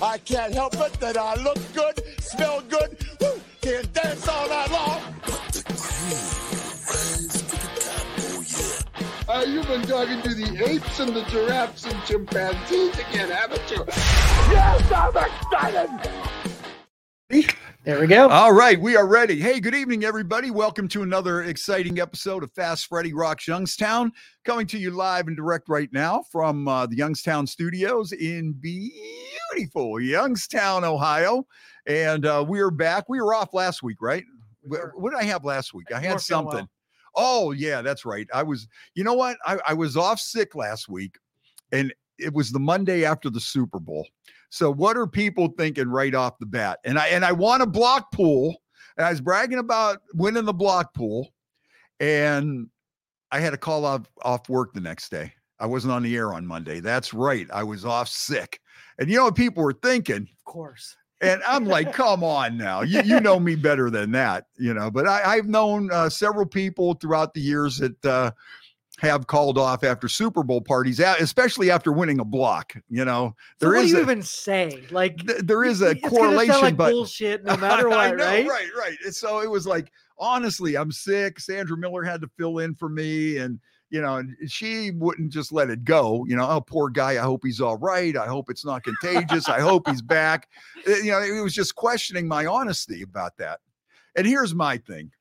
I can't help it that I look good, smell good, woo, can dance all night long. Uh, you've been talking to the apes and the giraffes and chimpanzees again, haven't you? Yes, I'm excited! There we go. All right, we are ready. Hey, good evening, everybody. Welcome to another exciting episode of Fast Freddie Rocks Youngstown, coming to you live and direct right now from uh, the Youngstown studios in beautiful Youngstown, Ohio. And uh, we are back. We were off last week, right? What did I have last week? I had weren't well. something. Oh, yeah, that's right. I was, you know what? I, I was off sick last week, and it was the Monday after the Super Bowl. So what are people thinking right off the bat? And I and I won a block pool. And I was bragging about winning the block pool. And I had to call off off work the next day. I wasn't on the air on Monday. That's right. I was off sick. And you know what people were thinking? Of course. And I'm like, come on now. You, you know me better than that, you know. But I, I've known uh, several people throughout the years that uh, have called off after Super Bowl parties, especially after winning a block. You know, So there what is do you a, even say? Like th- there is a correlation, like but bullshit no matter I what, know, right? right, right. So it was like, honestly, I'm sick. Sandra Miller had to fill in for me, and you know, and she wouldn't just let it go. You know, oh, poor guy. I hope he's all right. I hope it's not contagious. I hope he's back. Uh, You know, it was just questioning my honesty about that. And here's my thing.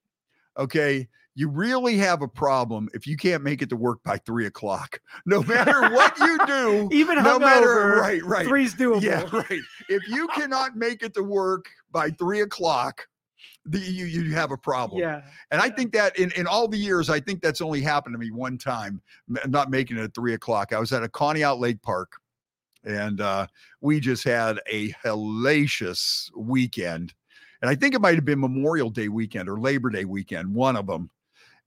Okay. You really have a problem if you can't make it to work by three o'clock. No matter what you do, Even no hungover, matter right, right. three's doable. Yeah, right. If you cannot make it to work by three o'clock, the, you you have a problem. Yeah. And I think that in, in all the years, I think that's only happened to me one time, not making it at three o'clock. I was at a Conneaut Lake Park, and uh, we just had a hellacious weekend. And I think it might have been Memorial Day weekend or Labor Day weekend, one of them.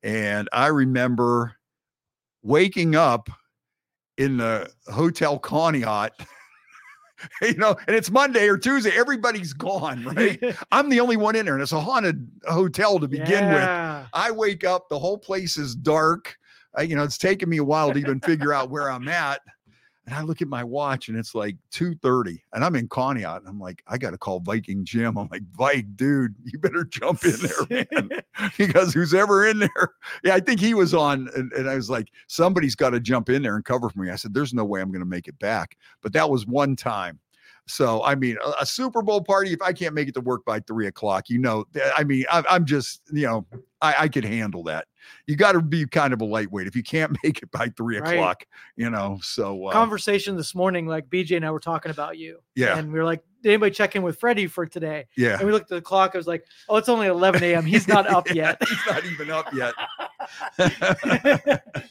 And I remember waking up in the Hotel Conneaut, you know, and it's Monday or Tuesday. Everybody's gone, right? I'm the only one in there, and it's a haunted hotel to begin with. I wake up, the whole place is dark. I, you know, it's taken me a while to even figure out where I'm at. And I look at my watch and it's like 2:30 and I'm in Conneaut. And I'm like, I gotta call Viking Jim. I'm like, Vike, dude, you better jump in there, man. because who's ever in there? Yeah, I think he was on, and, and I was like, somebody's got to jump in there and cover for me. I said, There's no way I'm gonna make it back. But that was one time. So I mean, a, a Super Bowl party. If I can't make it to work by three o'clock, you know, I mean, I, I'm just, you know, I, I could handle that. You got to be kind of a lightweight if you can't make it by three Right. o'clock, you know. So uh, Conversation this morning, like BJ and I were talking about you. yeah, And we were like, did anybody check in with Freddie for today? yeah. And we looked at the clock. I was like, oh, it's only 11 a.m. He's not up Yeah, yet. He's not even up yet.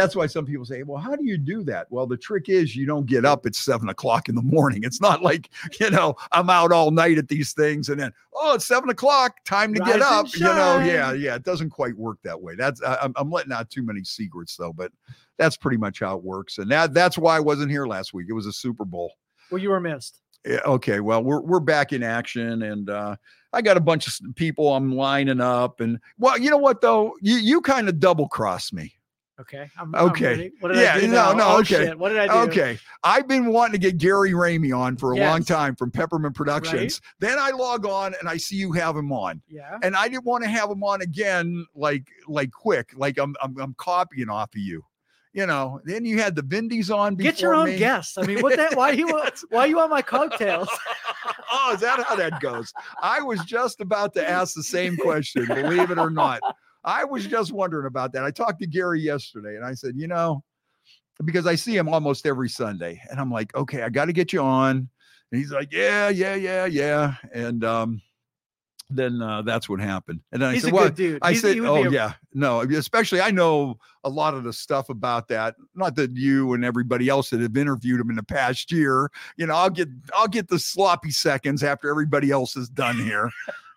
That's why some people say, well, how do you do that? Well, the trick is you don't get up at seven o'clock in the morning. It's not like, you know, I'm out all night at these things and then, oh, it's seven o'clock, time to get Rise and up. You know, yeah, yeah. It doesn't quite work that way. That's, I, I'm, I'm letting out too many secrets though, but that's pretty much how it works. And that, that's why I wasn't here last week. It was a Super Bowl. well, you were missed. Yeah, okay, well, we're we're back in action, and uh, I got a bunch of people I'm lining up, and well, you know what though, you you kind of double cross me. Okay. I'm, I'm Okay. What did Yeah, I do? no, no, oh, oh, okay. shit. What did I do? Okay, I've been wanting to get Gary Ramey on for a long time from Peppermint Productions. Then I log on and I see you have him on, Yeah. and I didn't want to have him on again, like like quick, like I'm I'm, I'm copying off of you. You know, then you had the Vindies on. Get your own me. guests. I mean, what that? Why you? Why you on my coattails? oh, is that how that goes? I was just about to ask the same question, believe it or not. I was just wondering about that. I talked to Gary yesterday and I said, you know, because I see him almost every Sunday. And I'm like, okay, I got to get you on. And he's like, yeah, yeah, yeah, yeah. And um, then uh, that's what happened. And then I said, well, dude. I He's- said, "Oh a- yeah, no." Especially, I know a lot of the stuff about that. Not that you and everybody else that have interviewed him in the past year. You know, I'll get I'll get the sloppy seconds after everybody else is done here.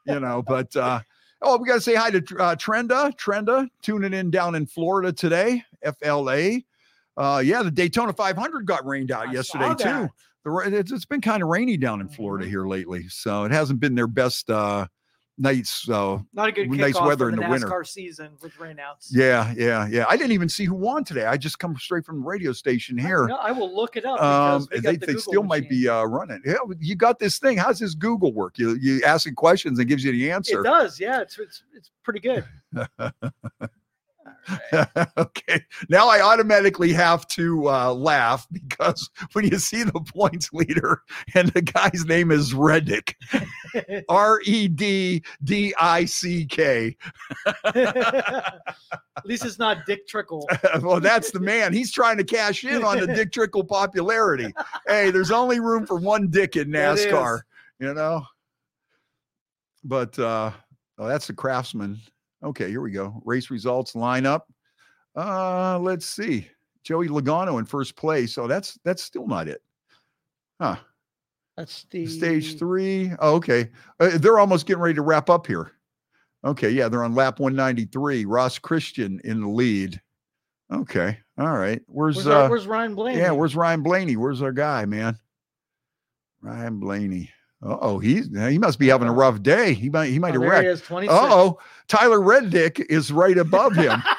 you know, but uh, oh, we got to say hi to uh, Trenda. Trenda tuning in down in Florida today. FLA. Uh, yeah, the Daytona 500 got rained out I yesterday too. The, it's, it's been kind of rainy down in Florida Mhm. here lately, so it hasn't been their best uh, nice. So Not a good Nice weather in the the winter. NASCAR season with rainouts. yeah, yeah, yeah. I didn't even see who won today. I just come straight from the radio station here. No, I will look it up. Um, they, the they still might be uh, running. Yeah, you got this thing. How's this Google work? You you asking questions and gives you the answer It does, yeah. It's it's, it's pretty good. okay. Now I automatically have to uh, laugh because when you see the points leader and the guy's name is Reddick, R E D D I C K. At least it's not Dick Trickle. well, that's the man. He's trying to cash in on the Dick Trickle popularity. Hey, there's only room for one Dick in NASCAR, you know. But uh oh, that's the craftsman. Okay, here we go. Race results lineup. Uh, let's see. Joey Logano in first place. So that's that's still not it. Huh. That's the Stage three. Oh, okay. Uh, they're almost getting ready to wrap up here. Okay, yeah, they're on lap 193. Ross Chastain in the lead. Okay, all right. Where's, Where's, uh where's Ryan Blaney? yeah, where's Ryan Blaney? Where's our guy, man? Ryan Blaney. Oh, he's he must be having a rough day. He might he might oh, have wrecked. he is, 26. Oh, Tyler Reddick is right above him.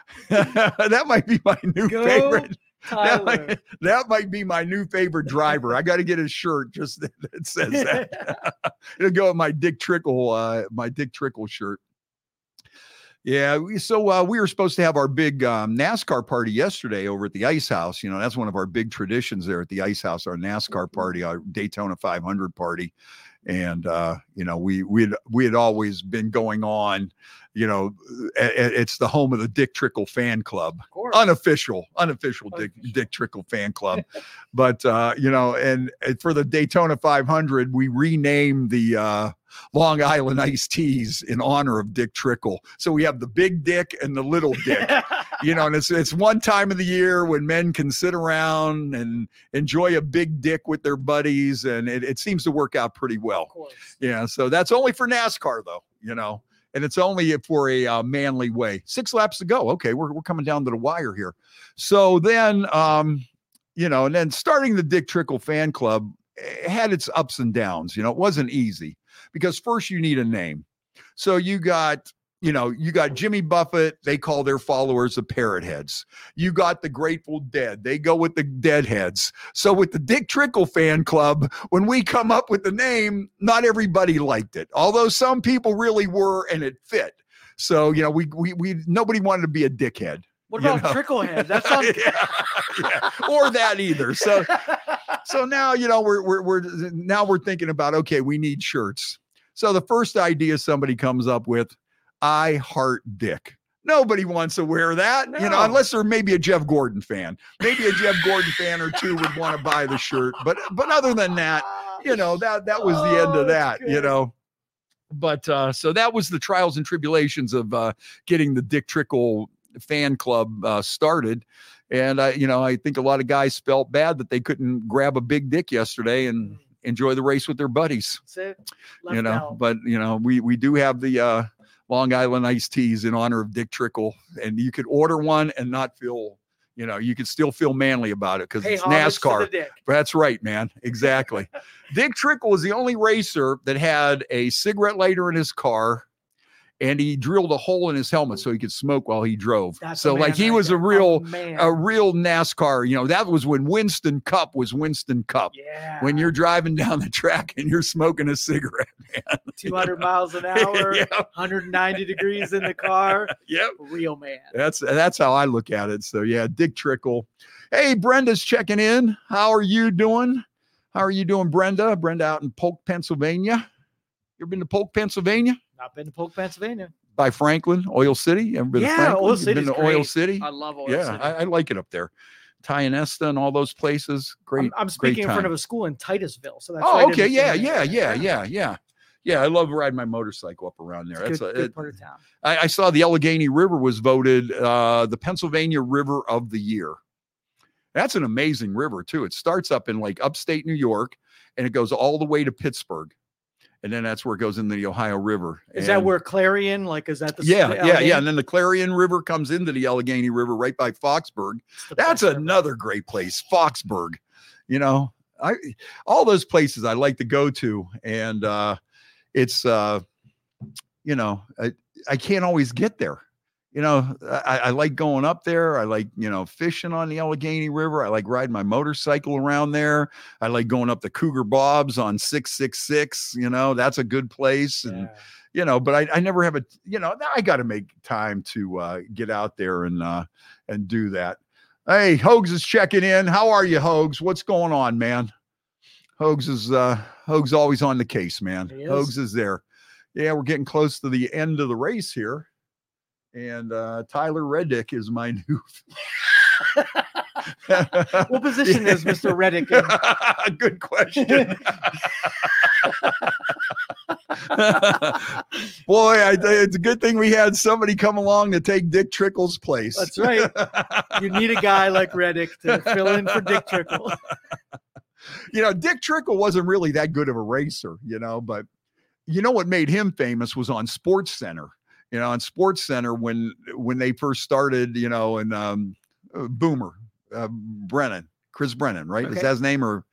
that might be my new Go, favorite. That might, that might be my new favorite driver. I got to get a shirt just that, that says that. It'll go with my Dick Trickle, uh, my Dick Trickle shirt. Yeah, we, so uh, we were supposed to have our big um, NASCAR party yesterday over at the Ice House. You know, that's one of our big traditions there at the Ice House, our NASCAR party, our Daytona 500 party. And uh, you know, we we had we had always been going on. You know, a- a- it's the home of the Dick Trickle fan club unofficial, unofficial Dick, Dick Trickle fan club. but uh, you know, and, and for the Daytona 500, we renamed the uh, Long Island Iced Teas in honor of Dick Trickle. So we have the Big Dick and the Little Dick. you know, and it's it's one time of the year when men can sit around and enjoy a big dick with their buddies, and it, it seems to work out pretty well. of. Yeah, so that's only for NASCAR though, you know, and it's only for a uh, manly way. Six laps to go. Okay, we're we're coming down to the wire here. So then, um, you know, and then starting the Dick Trickle fan club eh, had its ups and downs. You know, it wasn't easy because first you need a name. So you got. You know, you got Jimmy Buffett, they call their followers the parrot heads. You got the Grateful Dead, they go with the deadheads. So with the Dick Trickle fan club, when we come up with the name, not everybody liked it, although some people really were and it fit. So, you know, we, we, we, nobody wanted to be a dickhead. What You about know. Tricklehead? That sounds. yeah, yeah. Or that either. So, so now, you know, we're, we're, we're, now we're thinking about, okay, we need shirts. So the first idea somebody comes up with, I heart dick. Nobody wants to wear that, you know, unless they're maybe a Jeff Gordon fan. Maybe a Jeff Gordon fan or two would want to buy the shirt. But, but other than that, you know that that was the end Oh, of that that's you know but uh so that was the trials and tribulations of uh getting the dick trickle fan club uh started and i you know i think a lot of guys felt bad that they couldn't grab a big dick yesterday and enjoy the race with their buddies you know out. but you know we we do have the uh long island iced teas in honor of dick trickle and you could order one and not feel you know you could still feel manly about it because it's nascar that's right, man. Exactly. Dick Trickle was the only racer that had a cigarette lighter in his car and he drilled a hole in his helmet so he could smoke while he drove. That's so like he right was a oh, real man. a real NASCAR, you know, that was when Winston Cup was Winston Cup. yeah. When you're driving down the track and you're smoking a cigarette. 200 miles an hour, yeah, 190 degrees in the car, yep. real man. That's that's how I look at it. So yeah, Dick Trickle. Hey, Brenda's checking in. How are you doing? How are you doing, Brenda? Brenda out in Polk, Pennsylvania. You ever been to Polk, Pennsylvania? Not been to Polk, Pennsylvania. By Franklin, Oil City. You ever been to Yeah, Franklin? Oil You've been City's to Oil. City. I love Oil yeah, City. I, I like it up there. Tionesta and all those places. Great. I'm, I'm great speaking in front of a school in Titusville, so that's oh, right okay. the Yeah, yeah, yeah, yeah, yeah. Yeah, I love riding my motorcycle up around there. It's That's a a, good, good it- part of town. I, I saw the Allegheny River was voted uh, the Pennsylvania River of the Year. That's an amazing river too. It starts up in like upstate New York, and it goes all the way to Pittsburgh, and then that's where it goes into the Ohio River. Is that where Clarion? Like, is that the Yeah, the yeah, yeah. And then the Clarion River comes into the Allegheny River right by Foxburg. That's best river. another great place, Foxburg. You know, I all those places I like to go to, and uh, it's uh, you know, I, I can't always get there. You know, I, I like going up there. I like, you know, fishing on the Allegheny River. I like riding my motorcycle around there. I like going up the Cougar Bobs on 666. You know, that's a good place. And, Yeah. you know, but I, I never have a, you know, I got to make time to uh, get out there and, uh, and do that. Hey, Hogs is checking in. How are you, Hogs? What's going on, man? Hogs is, uh, Hogs always on the case, man. Is. Hogs is there. Yeah, we're getting close to the end of the race here. And uh, Tyler Reddick is my new. What position is Mr. Reddick in? Good question. Boy, I, it's a good thing we had somebody come along to take Dick Trickle's place. That's right. You need a guy like Reddick to fill in for Dick Trickle. you know, Dick Trickle wasn't really that good of a racer, you know, but you know what made him famous was on Sports Center. You know, on Sports Center when when they first started, you know, and um, uh, Boomer uh, Brennan, Chris Brennan, right? Is Okay. that his name or?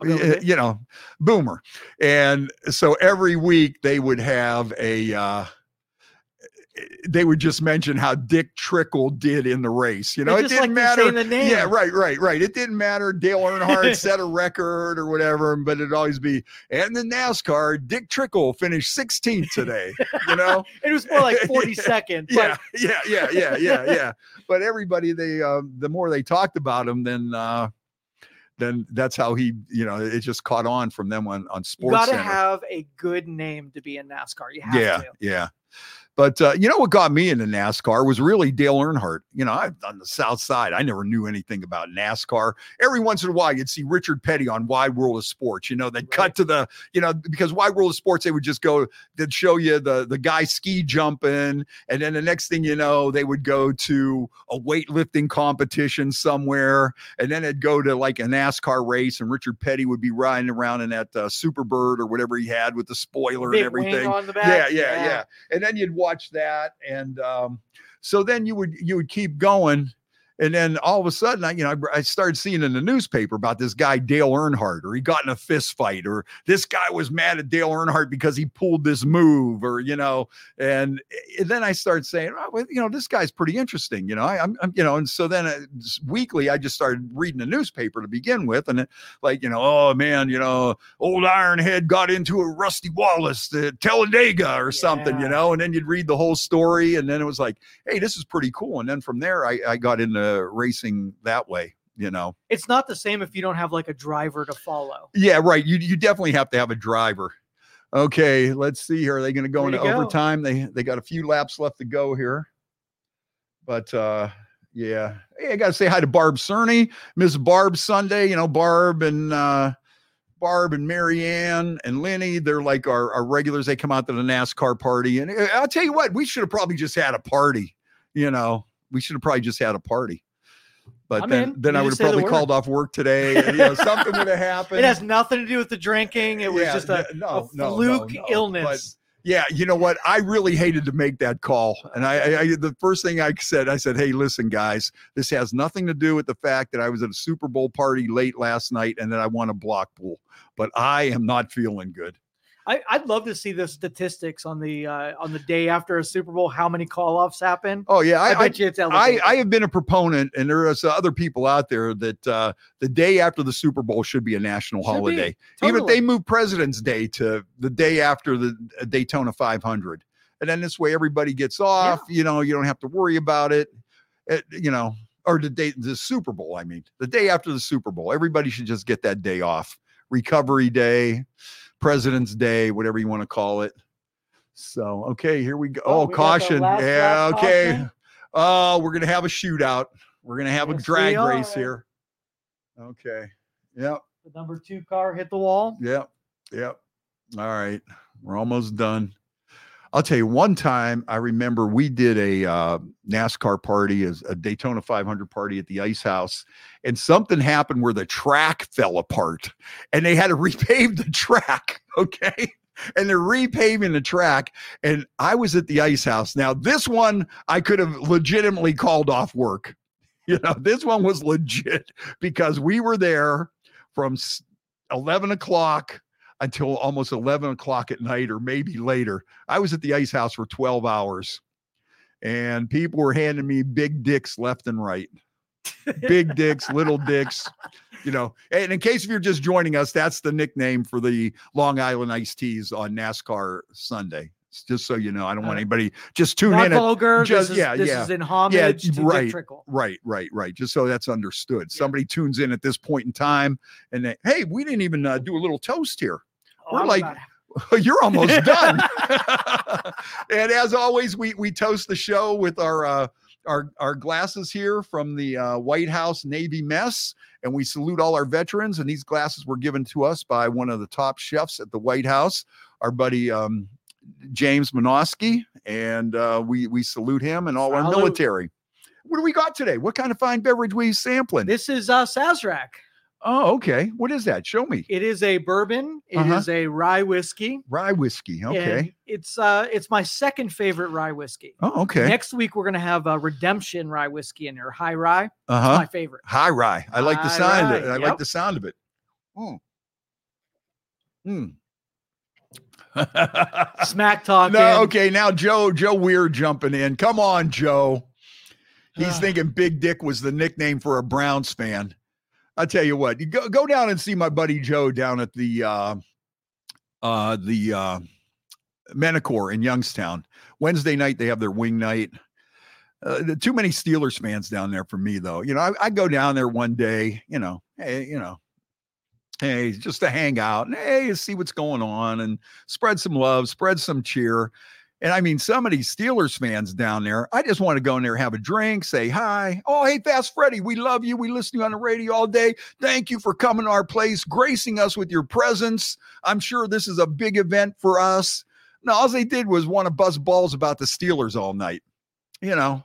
I'll go with y- it. You know, Boomer, and so every week they would have a. Uh, they would just mention how Dick Trickle did in the race. You know, it didn't like matter. the name. Yeah, right, right, right. It didn't matter. Dale Earnhardt set a record or whatever, but it'd always be, and the NASCAR, Dick Trickle finished 16th today. You know? It was more like 42nd. yeah, yeah, yeah, yeah, yeah, yeah. But everybody, they, um, the more they talked about him, then, uh, then that's how he, you know, it just caught on from them on on sports. you got to have a good name to be in NASCAR. You have yeah, to. yeah. But uh, you know what got me into NASCAR was really Dale Earnhardt. You know, I'm on the South Side. I never knew anything about NASCAR. Every once in a while, you'd see Richard Petty on Wide World of Sports. You know, they'd cut to the, you know, because Wide World of Sports, they would just go, they'd show you the the guy ski jumping, and then the next thing you know, they would go to a weightlifting competition somewhere, and then it'd go to like a NASCAR race, and Richard Petty would be riding around in that uh, Superbird or whatever he had with the spoiler Big and everything wing on the yeah, back. yeah, yeah. And then you'd watch that, and um, so then you would you would keep going, and then all of a sudden, I you know I, I started seeing in the newspaper about this guy Dale Earnhardt, or he got in a fist fight, or this guy was mad at Dale Earnhardt because he pulled this move, or you know, and, and then I started saying, oh, well, you know, this guy's pretty interesting, you know, I, I'm, I'm you know, and so then uh, s- weekly I just started reading the newspaper to begin with, and it, like you know, oh man, you know, old Ironhead got into a Rusty Wallace the Talladega or something, you know, and then you'd read the whole story, and then it was like, hey, this is pretty cool. And then from there, I, I got into racing that way, you know. It's not the same if you don't have like a driver to follow. Yeah, right. You you definitely have to have a driver. Okay, let's see here. Are they going to go Way into go. overtime? They they got a few laps left to go here. But uh yeah. Hey, I gotta say hi to Barb Cerny, Miss Barb Sunday. You know, Barb and uh Barb and Marianne and Lenny, they're like our, our regulars. They come out to the NASCAR party. And uh, I'll tell you what, we should have probably just had a party. You know, we should have probably just had a party. But I'm then, in. then You I would have probably called off work today. and, you know, something would have happened. It has nothing to do with the drinking. It was Yeah, just a, no, a no, fluke no, illness. Yeah, you know what? I really hated to make that call, and I, I, I the first thing I said, I said, "Hey, listen, guys, this has nothing to do with the fact that I was at a Super Bowl party late last night and that I won a block pool, but I am not feeling good." I, I'd love to see the statistics on the uh, on the day after a Super Bowl. How many call offs happen? Oh yeah, I, I, I, bet you it's I, elevated. I have been a proponent, and there are some other people out there that uh, the day after the Super Bowl should be a national Should be, holiday. Even if they move President's Day to the day after the uh, Daytona 500, and then this way everybody gets off. You know, you don't have to worry about it. It- you know, or the day the Super Bowl. I mean, the day after the Super Bowl, everybody should just get that day off. Recovery Day, President's Day, whatever you want to call it. So okay, here we go. Oh, Oh, we caution. last Yeah, lap okay. caution. Oh, we're gonna have a shootout. We're gonna have a drag race here. Okay. Yep. the number two car hit the wall. Yep. Yep. All right. We're almost done. I'll tell you one time I remember we did a uh, NASCAR party, a Daytona 500 party at the Ice House, and something happened where the track fell apart and they had to repave the track. Okay. And they're repaving the track. And I was at the Ice House. Now, this one I could have legitimately called off work. You know, this one was legit because we were there from 11 o'clock until almost 11 o'clock at night or maybe later. I was at the ice house for 12 hours and people were handing me big dicks left and right. Big dicks, little dicks, you know. And in case if you're just joining us, that's the nickname for the Long Island Ice Teas on NASCAR Sunday. Just so you know, I don't want Uh, anybody just tune Not in. Vulgar. just- this is, yeah, this yeah. is in homage to right. Trickle. Right, right, right. Just so that's understood. Yeah. Somebody tunes in at this point in time, and they, hey, we didn't even uh, do a little toast here. Oh, We're I'm like- about- You're almost done. and as always, we we toast the show with our uh, our our glasses here from the uh, White House Navy Mess, and we salute all our veterans. And these glasses were given to us by one of the top chefs at the White House, our buddy um, James Minosky, and uh, we we salute him and all our military. What do we got today? What kind of fine beverage we sampling? this is uh, Sazerac. Oh, okay. What is that? Show me. It is a bourbon. It is Uh-huh. a rye whiskey. Rye whiskey. Okay. and it's uh, it's my second favorite rye whiskey. Oh, okay. Next week we're gonna have a redemption rye whiskey in there. High rye. Uh huh. my favorite. High rye. I like the sound of it. rye, I like the sound of it. Mm. Hmm. Smack talking. no, okay. Now Joe, Joe Weir jumping in. Come on, Joe. He's Ah. thinking Big Dick was the nickname for a Browns fan. I'll tell you what, you go go down and see my buddy Joe down at the uh uh the uh Menacor in Youngstown. Wednesday night they have their wing night. Uh, too many Steelers fans down there for me though. You know, I, I go down there one day, you know, hey, you know, hey, just to hang out and hey, see what's going on and spread some love, spread some cheer. And I mean, some of these Steelers fans down there, I just want to go in there, have a drink, say hi. Oh, hey, Fast Freddie, we love you. We listen to you on the radio all day. Thank you for coming to our place, gracing us with your presence. I'm sure this is a big event for us. No, all they did was want to buzz balls about the Steelers all night. You know,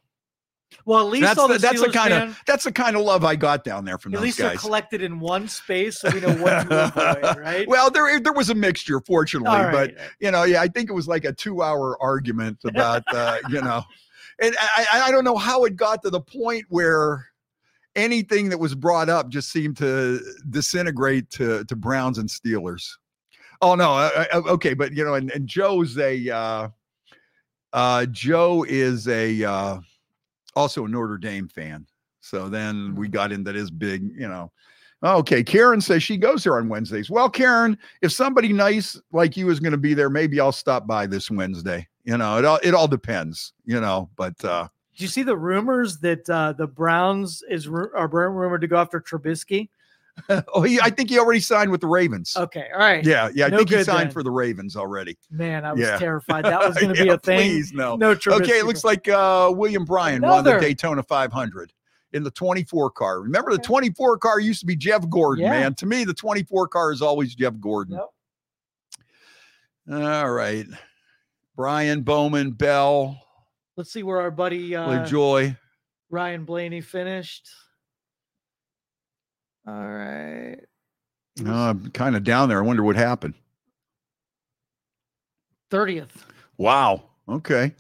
Well, at least that's all the, the, that's the kind fan- of that's the kind of love I got down there from At those least they're guys. collected in one space, so we know what to avoid, right? Well, there there was a mixture, fortunately, All but right. you know, yeah, I think it was like a two-hour argument about, uh, you know, and I, I I don't know how it got to the point where anything that was brought up just seemed to disintegrate to to Browns and Steelers. Oh no, uh, uh, okay, but you know, and, and Joe's a uh, uh, Joe is a uh, also a Notre Dame fan. So then we got into this big, you know. Okay, Karen says she goes there on Wednesdays. Well, Karen, if somebody nice like you is going to be there, maybe I'll stop by this Wednesday. You know, it all it all depends. You know, but uh Did you see the rumors that uh, the Browns is are rumored to go after Trubisky? oh, he, I think he already signed with the Ravens. Okay, all right. Yeah, yeah, I No think he signed then. for the Ravens already. Man, I was Yeah. terrified that was going to be Yeah, a thing. Please, no. No Trubisky. Okay, it looks like uh, William Byron won the Daytona 500 in the 24 car. Remember, the 24 car used to be Jeff Gordon, Yeah. man. To me, the 24 car is always Jeff Gordon. Yep. All right. Brian Bowman, Bell, Let's see where our buddy uh, LaJoie. Ryan Blaney finished. All right. No, I'm kind of down there. I wonder what happened. 30th. Wow. Okay.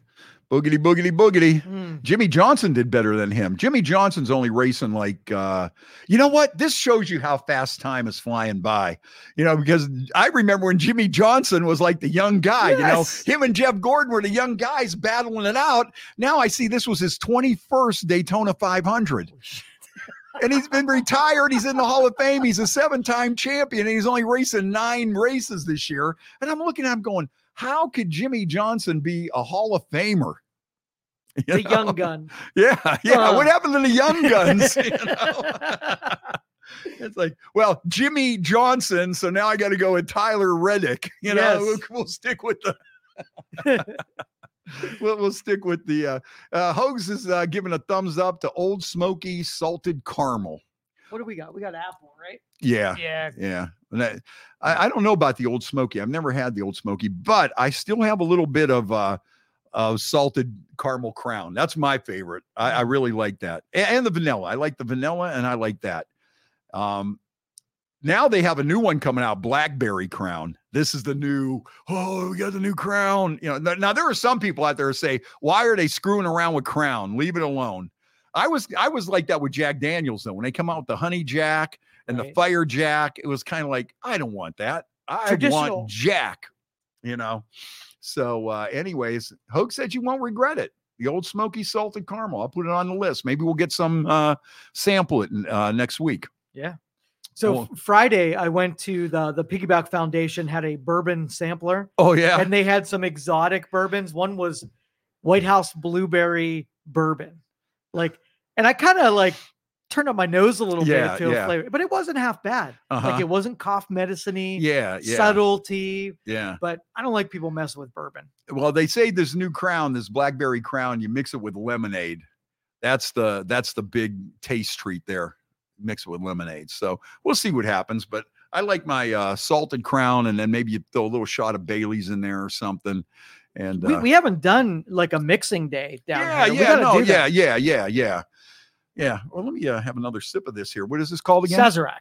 Boogity, boogity, boogity. Hmm. Jimmie Johnson did better than him. Jimmie Johnson's only racing like uh you know what? This shows you how fast time is flying by. You know, because I remember when Jimmie Johnson was like the young guy, you know, him and Jeff Gordon were the young guys battling it out. Now I see this was his 21st Daytona 500. And he's been retired. He's in the Hall of Fame. He's a seven-time champion, and he's only racing nine races this year. And I'm looking at him going, how could Jimmie Johnson be a Hall of Famer? You The know? young gun. Yeah, yeah. Uh. what happened to the young guns? you know? it's like, well, Jimmie Johnson. So now I got to go with Tyler Reddick. You know, Yes. we'll, we'll stick with the. we'll, we'll stick with the. Uh, uh, Hogs is uh, giving a thumbs up to Old Smoky salted caramel. what do we got? We got apple, right? Yeah, Yeah. yeah. And that- I, I don't know about the Old Smoky. I've never had the Old Smoky, but I still have a little bit of uh, of salted caramel crown. That's my favorite. I, I really like that, A- and, the vanilla. I like the vanilla, and I like that. Um, now they have a new one coming out, blackberry crown. This is the new. Oh, we got the new crown. You know, now, there are some people out there who say, "Why are they screwing around with crown? Leave it alone." I was I was like that with Jack Daniels though. When they come out with the honey Jack and the fire Jack, it was kind of like I don't want that. I want Jack, you know. So, uh, anyways, Hoke said you won't regret it. The old smoky salted caramel. I'll put it on the list. Maybe we'll get some uh, sample it uh, next week. So Oh. Friday, I went to the the Piggyback Foundation had a bourbon sampler, Oh yeah, and they had some exotic bourbons. One was White House blueberry bourbon, like, and I kind of like turned up my nose a little Yeah, bit to yeah. a flavor, but it wasn't half bad. uh-huh. Like it wasn't cough medicine-y, yeah, yeah, subtlety. yeah. But I don't like people messing with bourbon. Well, they say this new crown, this blackberry crown, you mix it with lemonade. That's the that's the big taste treat there. Mix it with lemonade. So we'll see what happens. But I like my uh, salted crown, and then maybe you throw a little shot of Bailey's in there or something. And We, uh, we haven't done like a mixing day down yeah, here. We yeah, no, yeah, yeah, yeah, yeah, yeah. Well, let me uh, have another sip of this here. What is this called again? Sazerac.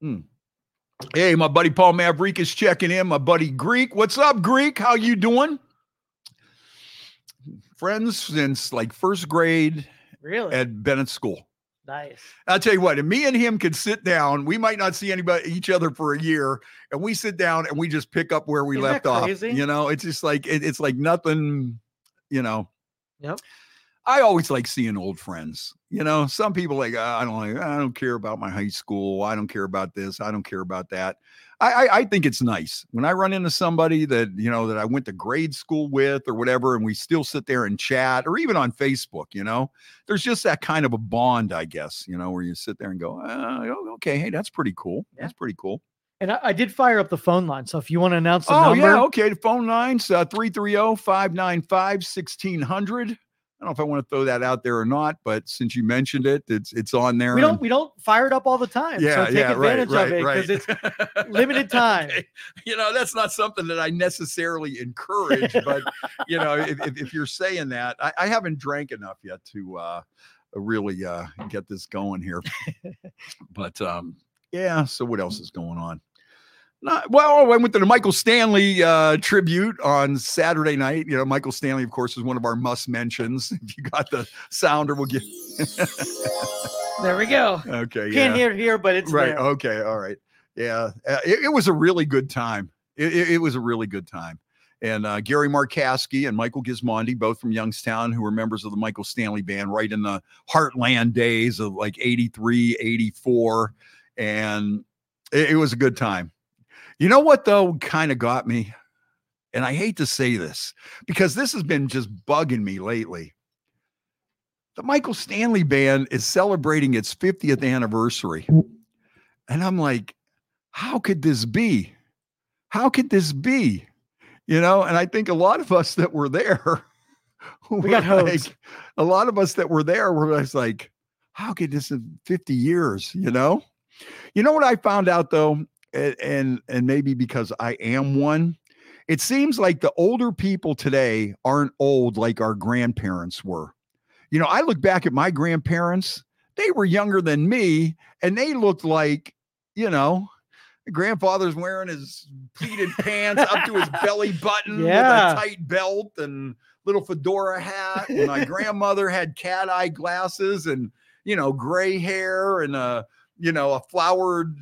Hmm. Hey, my buddy Paul Maverick is checking in. My buddy Greek, what's up, Greek? How you doing? Friends since like first grade Really at Bennett School. nice. I'll tell you what, if me and him could sit down, we might not see anybody each other for a year, and we sit down and we just pick up where we Isn't left off. You know, it's just like it, it's like nothing. You know. Yep. I always like seeing old friends. You know, some people like "Ah, I don't like I don't care about my high school. I don't care about this. I don't care about that. I, I I think it's nice when I run into somebody that you know that I went to grade school with or whatever, and we still sit there and chat, or even on Facebook. You know, there's just that kind of a bond, I guess. You know, where you sit there and go, uh, okay, hey, that's pretty cool. Yeah. That's pretty cool. And I, I did fire up the phone line. So if you want to announce the Oh number, yeah, okay. The phone lines uh, 330-595-1600. I don't know if I want to throw that out there or not, but since you mentioned it, it's it's on there. we don't we don't fire it up all the time. yeah, so take yeah, right, advantage right, of it right. because it's limited time. Okay. You know, that's not something that I necessarily encourage, but you know, if, if, if you're saying that, I, I haven't drank enough yet to uh really uh get this going here. but um yeah, so what else is going on? Not, well, I went to the Michael Stanley uh, tribute on Saturday night. You know, Michael Stanley, of course, is one of our must mentions. If you got the sounder, we'll get. There we go. okay, Can't yeah. hear it here, but it's right there. okay all right yeah uh, it, it was a really good time it, it, it was a really good time and uh, gary markasky and michael gismondi both from youngstown who were members of the michael stanley band right in the heartland days of like 83 84 and it was a good time you know what though kind of got me and i hate to say this because this has been just bugging me lately the Michael Stanley Band is celebrating its 50th anniversary. And I'm like, how could this be? How could this be? You know, and I think a lot of us that were there, We got like, a lot of us that were there were just like, how could this in 50 years? You know? You know what I found out though, and and, maybe because I am one, it seems like the older people today aren't old like our grandparents were. You know, I look back at my grandparents, they were younger than me, and they looked like, you know, grandfather's wearing his pleated pants up to his belly button Yeah. with a tight belt and little fedora hat. And my grandmother had cat eye glasses and, you know, gray hair and a, you know, a flowered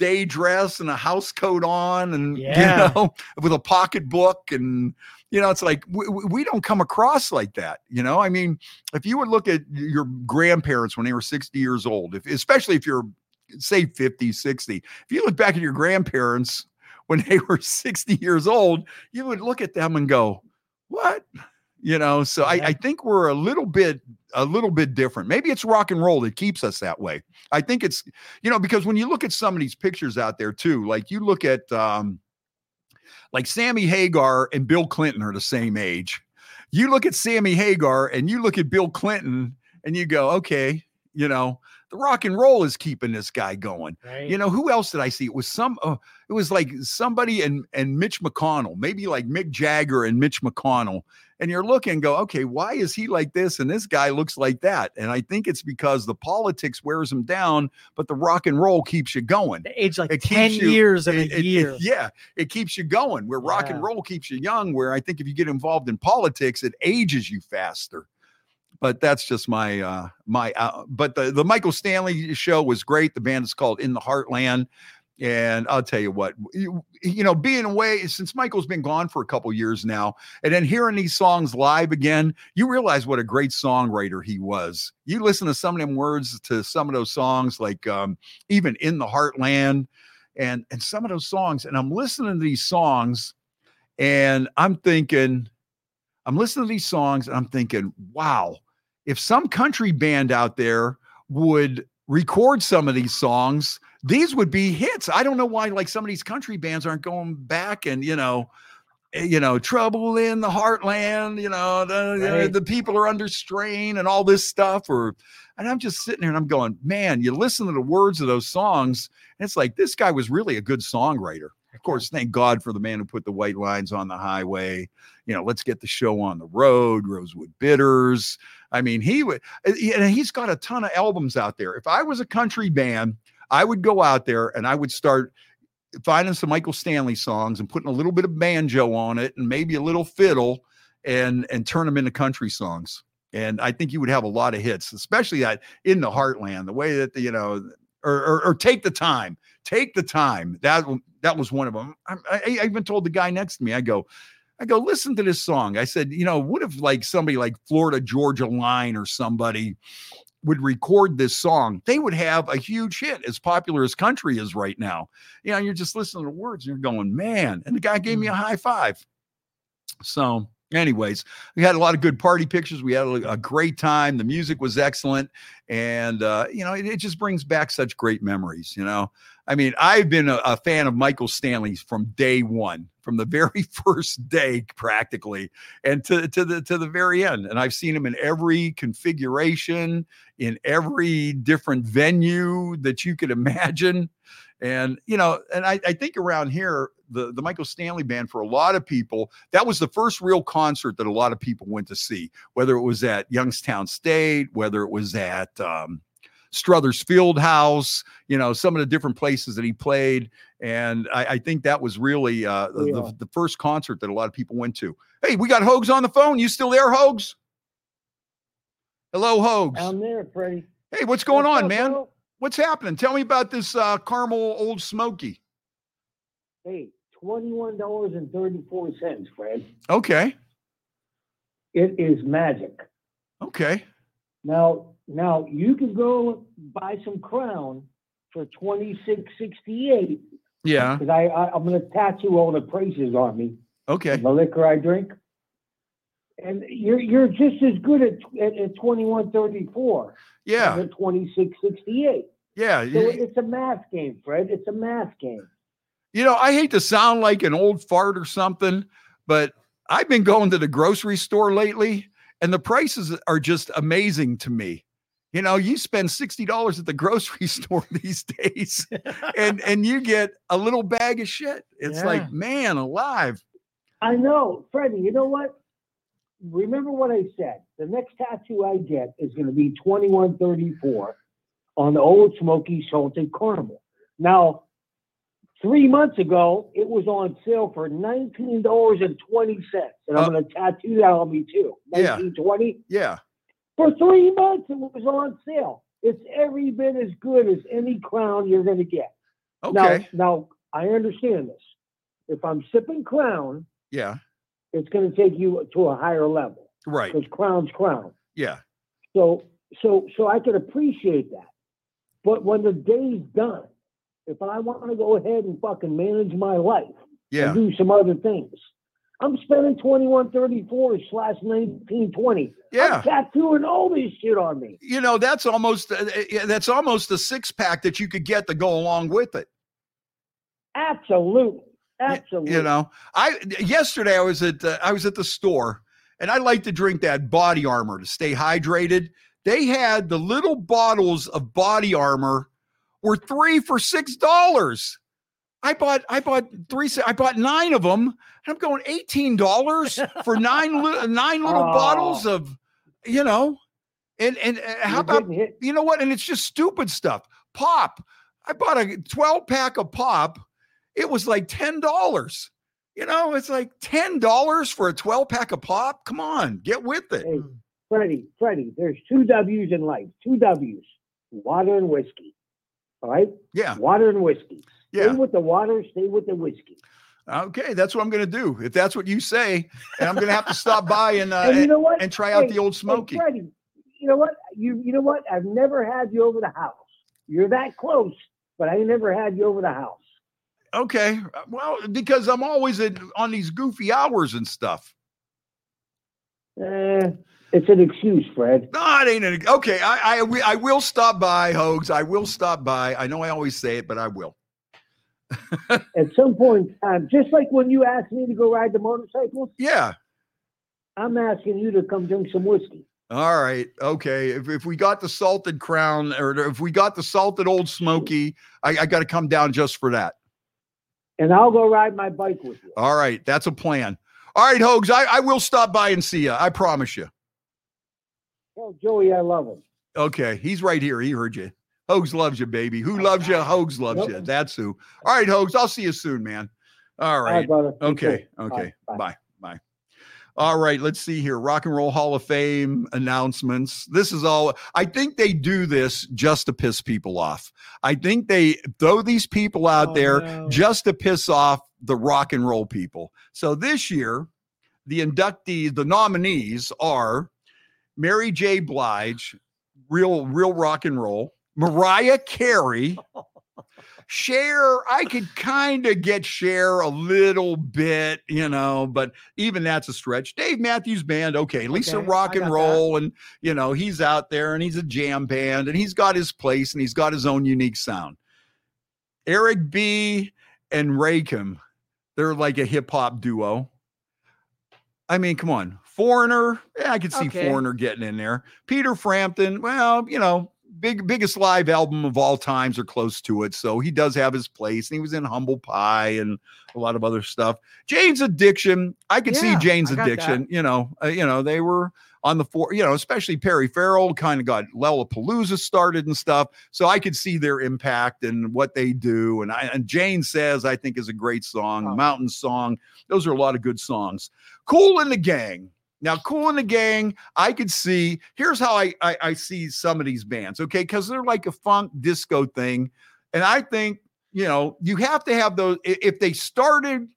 day dress and a house coat on and, Yeah. you know, with a pocketbook and, you know, it's like we, we- we don't come across like that. You know, I mean, if you would look at your grandparents when they were 60 years old, if, especially if you're, say, 50, 60, if you look back at your grandparents when they were 60 years old, you would look at them and go, what? You know, so I, I think we're a little bit, a little bit different. Maybe it's rock and roll that keeps us that way. I think it's, you know, because when you look at some of these pictures out there too, like you look at, um, like Sammy Hagar and Bill Clinton are the same age. You look at Sammy Hagar and you look at Bill Clinton and you go, okay, you know, the rock and roll is keeping this guy going. Right. You know, who else did I see? It was some, uh, it was like somebody and and Mitch McConnell, maybe like Mick Jagger and Mitch McConnell. And you're looking and go, okay, why is he like this and this guy looks like that? And I think it's because the politics wears him down, but the rock and roll keeps you going. They age like it 10 you- years It- a it- it- year. yeah, it keeps you going. Where rock and roll keeps you young, where I think if you get involved in politics, it ages you faster. But that's just my uh my uh, but the the Michael Stanley show was great. The band is called In the Heartland. And I'll tell you what, you, you know, being away since Michael's been gone for a couple years now, and then hearing these songs live again, you realize what a great songwriter he was. You listen to some of them words to some of those songs, like um, even in the Heartland, and and some of those songs, and I'm listening to these songs, and I'm thinking, I'm listening to these songs, and I'm thinking, wow, if some country band out there would record some of these songs these would be hits. I don't know why like some of these country bands aren't going back and you know, eh, you know, trouble in the heartland, you know, the, right. the people are under strain and all this stuff or and I'm just sitting there and I'm going, man, you listen to the words of those songs and it's like this guy was really a good songwriter. Of course, thank God for the man who put the white lines on the highway. You know, let's get the show on the road, Rosewood Bitters. I mean, he would, eh, and he's got a ton of albums out there. If I was a country band, I would go out there and I would start finding some Michael Stanley songs and putting a little bit of banjo on it and maybe a little fiddle and and turn them into country songs. And I think you would have a lot of hits, especially that in the heartland, the way that the, you know, or, or, or take the time, take the time. That that was one of them. I, I, I even told the guy next to me, I go, I go, listen to this song. I said, you know, what if like somebody like Florida Georgia Line or somebody would record this song, they would have a huge hit as popular as country is right now. You know, you're just listening to words and you're going, man. And the guy gave me a mm. high five. So, anyways, we had a lot of good party pictures. We had a, a great time. The music was excellent. And, uh, you know, it, it, just brings back such great memories. You know, I mean, I've been a, a fan of Michael Stanley's from day one, from the very first day, practically, and to, to the to the very end. And I've seen him in every configuration, in every different venue that you could imagine. And you know, and I, I think around here, the, the Michael Stanley band for a lot of people, that was the first real concert that a lot of people went to see, whether it was at Youngstown State, whether it was at um, Struthers Field House, you know, some of the different places that he played. And I, I think that was really uh, oh, yeah. the, the, first concert that a lot of people went to. Hey, we got Hogs on the phone. You still there, Hogs? Hello, Hogs. I'm there, Freddie. Hey, what's going what's on, up, man? Bro? What's happening? Tell me about this uh, caramel old smoky. Hey, twenty-one dollars and thirty-four cents, Fred. Okay. It is magic. Okay. Now, now you can go buy some Crown for twenty six sixty eight. Yeah. Because I, I I'm going to tattoo all the prices on me. Okay. The liquor I drink. And you're you're just as good at at, at twenty one thirty four. Yeah. At twenty six sixty eight. Yeah. So it's a math game, Fred. It's a math game. You know, I hate to sound like an old fart or something, but I've been going to the grocery store lately and the prices are just amazing to me. You know, you spend $60 at the grocery store these days and and you get a little bag of shit. It's yeah. like, man, alive. I know, Freddie, you know what? Remember what I said. The next tattoo I get is going to be 2134 on the old smoky salted caramel. Now, Three months ago, it was on sale for nineteen dollars and twenty cents, and I'm uh, going to tattoo that on me too. Nineteen twenty. Yeah. For three months, it was on sale. It's every bit as good as any crown you're going to get. Okay. Now, now I understand this. If I'm sipping crown, yeah, it's going to take you to a higher level, right? Because crown's crown. Yeah. So, so, so I can appreciate that. But when the day's done, if I want to go ahead and fucking manage my life yeah. and do some other things, I'm spending 2134 slash 1920. Yeah. I'm tattooing all this shit on me. You know, that's almost uh, uh that's almost a six pack that you could get to go along with it. Absolutely. Absolutely. You know, I yesterday I was at uh, I was at the store and I like to drink that body armor to stay hydrated. They had the little bottles of body armor were three for six dollars. I bought I bought three I bought nine of them. And I'm going eighteen dollars for nine nine little oh. bottles of you know, and and uh, how about you know what? And it's just stupid stuff. Pop. I bought a 12 pack of pop. It was like ten dollars. You know, it's like ten dollars for a 12 pack of pop. Come on, get with it. Hey, Freddie, Freddie, there's two W's in life. Two W's. Water and whiskey. All right? Yeah, Water and whiskey. Yeah. Stay with the water, stay with the whiskey. Okay, that's what I'm going to do. If that's what you say, and I'm going to have to stop by and uh, and you know what? and try out Hey, the old hey, Smoky. Freddie, you know what? You you know what? I've never had you over the house. You're that close, but I never had you over the house. Okay, uh, well, because I'm always at, on these goofy hours and stuff. Eh, it's an excuse, Fred. No, it ain't. An, okay, I, I I will stop by, Hogs. I will stop by. I know I always say it, but I will. At some point in time, just like when you asked me to go ride the motorcycles, Yeah. I'm asking you to come drink some whiskey. All right. Okay. If, if we got the salted crown or if we got the salted old smoky, I, I got to come down just for that. And I'll go ride my bike with you. All right. That's a plan. All right, Hogs. I, I will stop by and see you. I promise you. Tell Joey I love him. Okay. He's right here. He heard you. Hogs loves you, baby. Who loves you? Hogs loves Yep. you. That's who. All right, Hogs. I'll see you soon, man. All All right, right. brother. Okay. Okay. Bye. Bye. Bye. All right. Let's see here. Rock and Roll Hall of Fame announcements. This is all. I think they do this just to piss people off. I think they throw these people out Oh, there no. just to piss off the rock and roll people. So this year, the inductees, the nominees are Mary J. Blige, real, real rock and roll, Mariah Carey. Oh. Cher, I could kind of get Cher a little bit, you know, but even that's a stretch. Dave Matthews Band, okay, at least a Okay, rock and got that. roll, and you know, he's out there and he's a jam band and he's got his place and he's got his own unique sound. Eric B and Rakim, they're like a hip hop duo. I mean, come on. Foreigner, yeah, I could see Okay. Foreigner getting in there. Peter Frampton, well, you know, big biggest live album of all times or close to it. So he does have his place. And he was in Humble Pie and a lot of other stuff. Jane's Addiction, I could see Jane's Addiction. You know, uh, you know, they were on the four, you know, especially Perry Farrell kind of got Lollapalooza started and stuff. So I could see their impact and what they do. And I and Jane says I think is a great song, Oh. Mountain Song. Those are a lot of good songs. Kool and the Gang. Now, Kool and the Gang, I could see. Here's how I I, I see some of these bands, okay, because they're like a funk disco thing, and I think you know you have to have those. If they started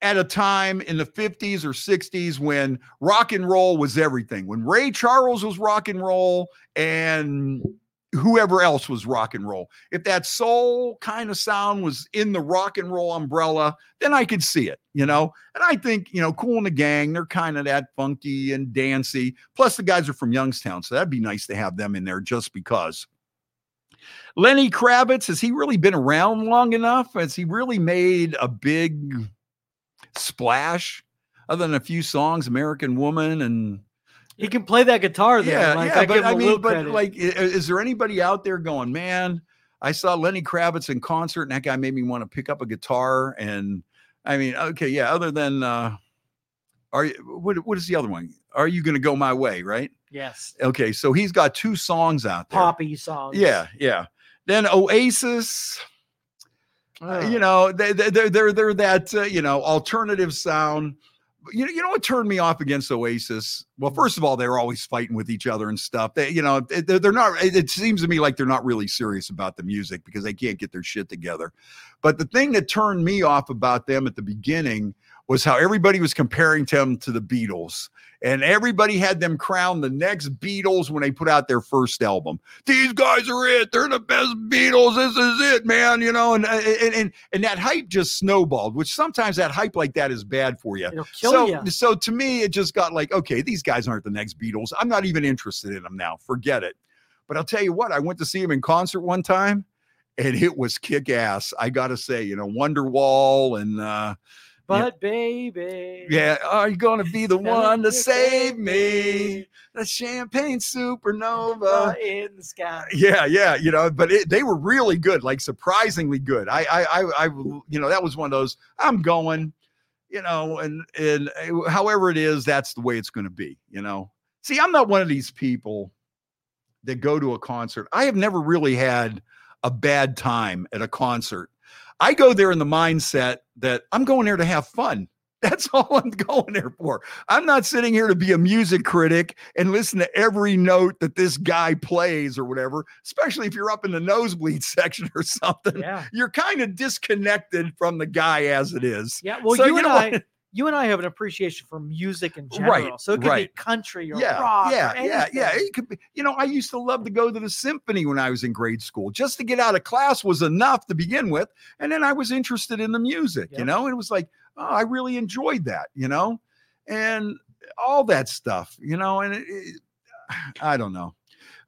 at a time in the 50s or 60s when rock and roll was everything, when Ray Charles was rock and roll and whoever else was rock and roll. If that soul kind of sound was in the rock and roll umbrella, then I could see it, you know. And I think, you know, Kool and the Gang, they're kind of that funky and dancey. Plus, the guys are from Youngstown, so that'd be nice to have them in there just because. Lenny Kravitz, has he really been around long enough? Has he really made a big splash other than a few songs, American Woman and He can play that guitar though. yeah, like, yeah, I but I mean, but credit. like, is there anybody out there going, man? I saw Lenny Kravitz in concert, and that guy made me want to pick up a guitar. And I mean, okay, yeah. Other than, uh, are you? What what is the other one? Are you going to go my way? Right? yes, Okay, so he's got two songs out there. poppy songs. Yeah, yeah. Then Oasis, uh, Oh. you know, they, they, they're they're they're that uh, you know alternative sound. You know, you know what turned me off against Oasis? Well, first of all, they're always fighting with each other and stuff. They, you know, they- they're, they're not. It, it seems to me like they're not really serious about the music because they can't get their shit together. But the thing that turned me off about them at the beginning was how everybody was comparing them to the Beatles, and everybody had them crown the next Beatles when they put out their first album these guys are it. They're the best Beatles. This is it, man. You know, and and and, and that hype just snowballed. Which sometimes that hype like that is bad for you. So, you. so to me, it just got like, okay, these guys aren't the next Beatles. I'm not even interested in them now. Forget it. But I'll tell you what, I went to see him in concert one time, and it was kick ass. I got to say, you know, Wonderwall and uh, But baby, yeah, are you gonna be the one to save me? The champagne supernova. in the sky. Yeah, yeah, you know, but it, they were really good, like surprisingly good. I, I, I, I, you know, that was one of those. I'm going, you know, and and uh, however it is, that's the way it's going to be. You know, see, I'm not one of these people that go to a concert. I have never really had a bad time at a concert. I go there in the mindset that I'm going there to have fun. That's all I'm going there for. I'm not sitting here to be a music critic and listen to every note that this guy plays or whatever, especially if you're up in the nosebleed section or something. Yeah. You're kind of disconnected from the guy as it is. Yeah. Well, So, you, you and I? You and I have an appreciation for music in general. Right, So it could right. be country or yeah, rock. yeah, or yeah, yeah. It could be, you know, I used to love to go to the symphony when I was in grade school. Just to get out of class was enough to begin with. And then I was interested in the music, you know, and it was like, oh, I really enjoyed that, you know, and all that stuff, you know, and it, it- I don't know.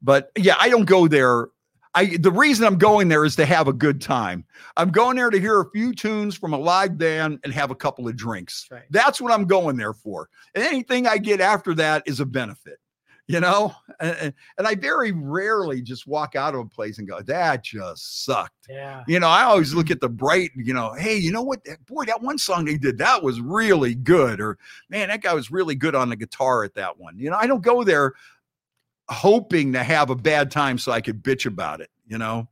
But yeah, I don't go there. I the reason I'm going there is to have a good time. I'm going there to hear a few tunes from a live band and have a couple of drinks. That's right. That's what I'm going there for. And anything I get after that is a benefit, you know? And, and- and I very rarely just walk out of a place and go, that just sucked. Yeah. You know, I always look at the bright, you know, hey, you know what? Boy, that one song they did, that was really good. Or man, that guy was really good on the guitar at that one. You know, I don't go there hoping to have a bad time so I could bitch about it, you know?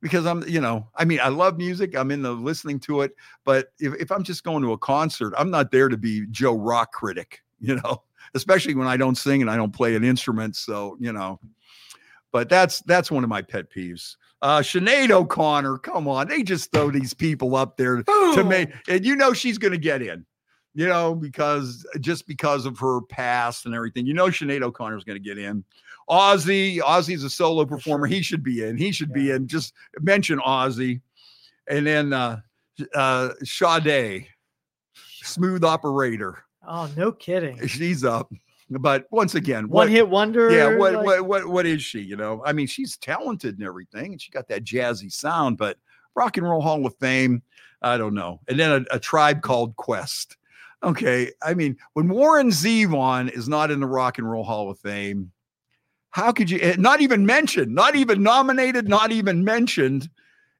Because I'm, you know, I mean, I love music. I'm into listening to it. But if, if I'm just going to a concert, I'm not there to be Joe Rock critic, you know, especially when I don't sing and I don't play an instrument. So, you know, but that's that's one of my pet peeves. Uh Sinead O'Connor, come on, they just throw these people up there to me, and you know she's gonna get in, you know, because just because of her past and everything, you know Sinead O'Connor's gonna get in. Ozzy, Ozzy's a solo performer, he should be in, he should be in. Just mention Ozzy, and then uh uh Sade, smooth operator, Oh, no kidding. she's up. But once again, One what- hit wonder. yeah what, like- what what what is she you know i mean she's talented and everything and she got that jazzy sound but rock and roll hall of fame i don't know and then a, a tribe called quest okay i mean when warren zevon is not in the rock and roll hall of fame how could you eh, not even mentioned not even nominated not even mentioned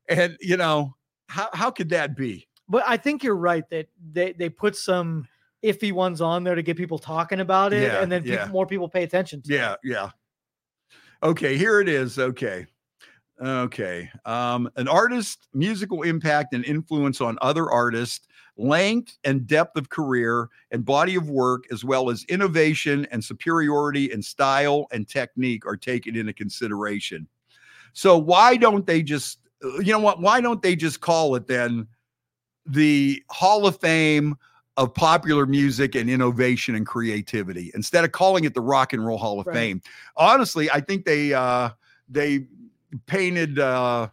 and you know how, how could that be But I think you're right that they, they put some iffy ones on there to get people talking about it, Yeah, and then yeah. people, more people pay attention to Yeah, it. yeah. Okay, here it is. Okay. Okay. Um, an artist, musical impact and influence on other artists, length and depth of career and body of work, as well as innovation and superiority in style and technique are taken into consideration. So why don't they just you know what? Why don't they just call it then the Hall of Fame of popular music and innovation and creativity instead of calling it the Rock and Roll Hall of Right. Fame? Honestly, I think they uh they painted uh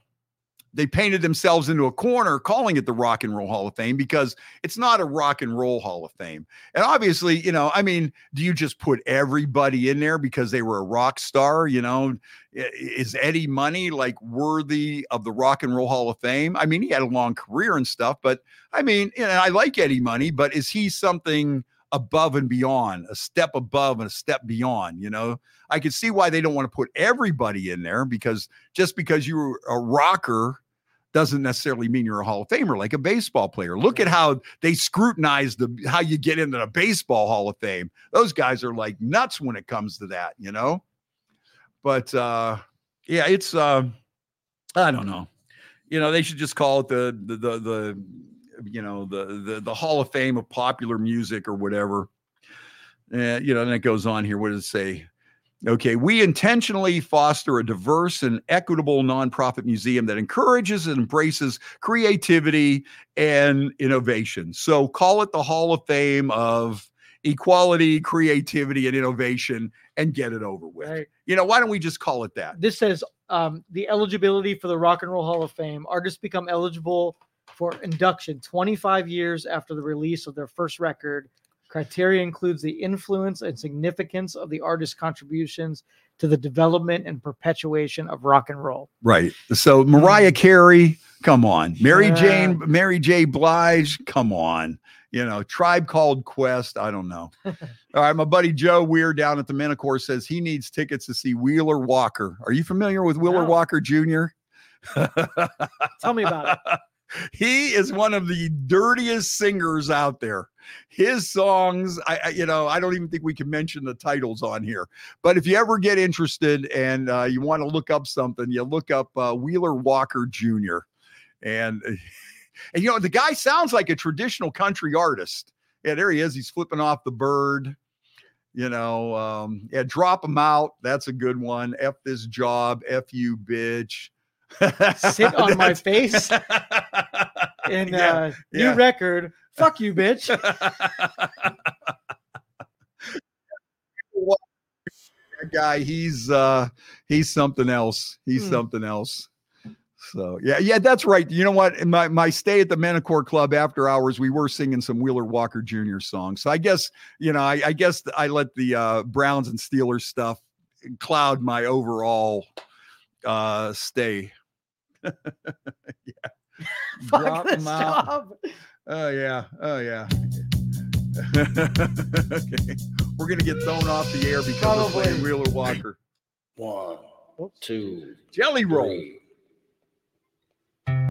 they painted themselves into a corner calling it the Rock and Roll Hall of Fame because it's not a Rock and Roll Hall of Fame. And obviously, you know, I mean, do you just put everybody in there because they were a rock star? You know, is Eddie Money like worthy of the Rock and Roll Hall of Fame? I mean, he had a long career and stuff, but I mean, you know, I like Eddie Money, but is he something above and beyond, a step above and a step beyond? You know, I could see why they don't want to put everybody in there because just because you're a rocker doesn't necessarily mean you're a Hall of Famer, like a baseball player. Look at how they scrutinize the how you get into the baseball Hall of Fame. Those guys are like nuts when it comes to that, you know. But uh yeah, it's uh I don't know. You know, they should just call it the the the, the you know the, the the Hall of Fame of popular music or whatever. Uh, you know, and it goes on here. What does it say? Okay, we intentionally foster a diverse and equitable nonprofit museum that encourages and embraces creativity and innovation. So call it the Hall of Fame of equality, creativity, and innovation and get it over with. Right. You know, why don't we just call it that? This says um, the eligibility for the Rock and Roll Hall of Fame. Artists become eligible for induction 25 years after the release of their first record. Criteria includes the influence and significance of the artist's contributions to the development and perpetuation of rock and roll. Right. So Mariah um, Carey, come on. Mary Yeah. Jane, Mary J. Blige, come on. You know, Tribe Called Quest. I don't know. All right, my buddy Joe Weir down at the Menacor says he needs tickets to see Wheeler Walker. Are you familiar with Wheeler No. Walker Jr.? Tell me about it. he is one of the dirtiest singers out there. His songs, I, I you know, I don't even think we can mention the titles on here. But if you ever get interested and uh, you want to look up something, you look up uh, Wheeler Walker Jr. And and you know the guy sounds like a traditional country artist. Yeah, there he is. He's flipping off the bird. You know, um, yeah, drop him out. That's a good one. F this job. F you, bitch. Sit on my face. And Yeah, uh, yeah. new record. Fuck you, bitch. that guy, he's uh he's something else. He's Hmm. something else. So yeah, yeah, that's right. You know what? In my my stay at the Menacor Club after hours, we were singing some Wheeler Walker Jr. songs. So I guess you know, I, I guess I let the uh, Browns and Steelers stuff cloud my overall uh stay. yeah. Fuck Drop this 'em out. job. Oh yeah. Oh yeah. okay. We're gonna get thrown off the air because of Probably. playing Wheeler Walker. One, two, Jelly roll. three.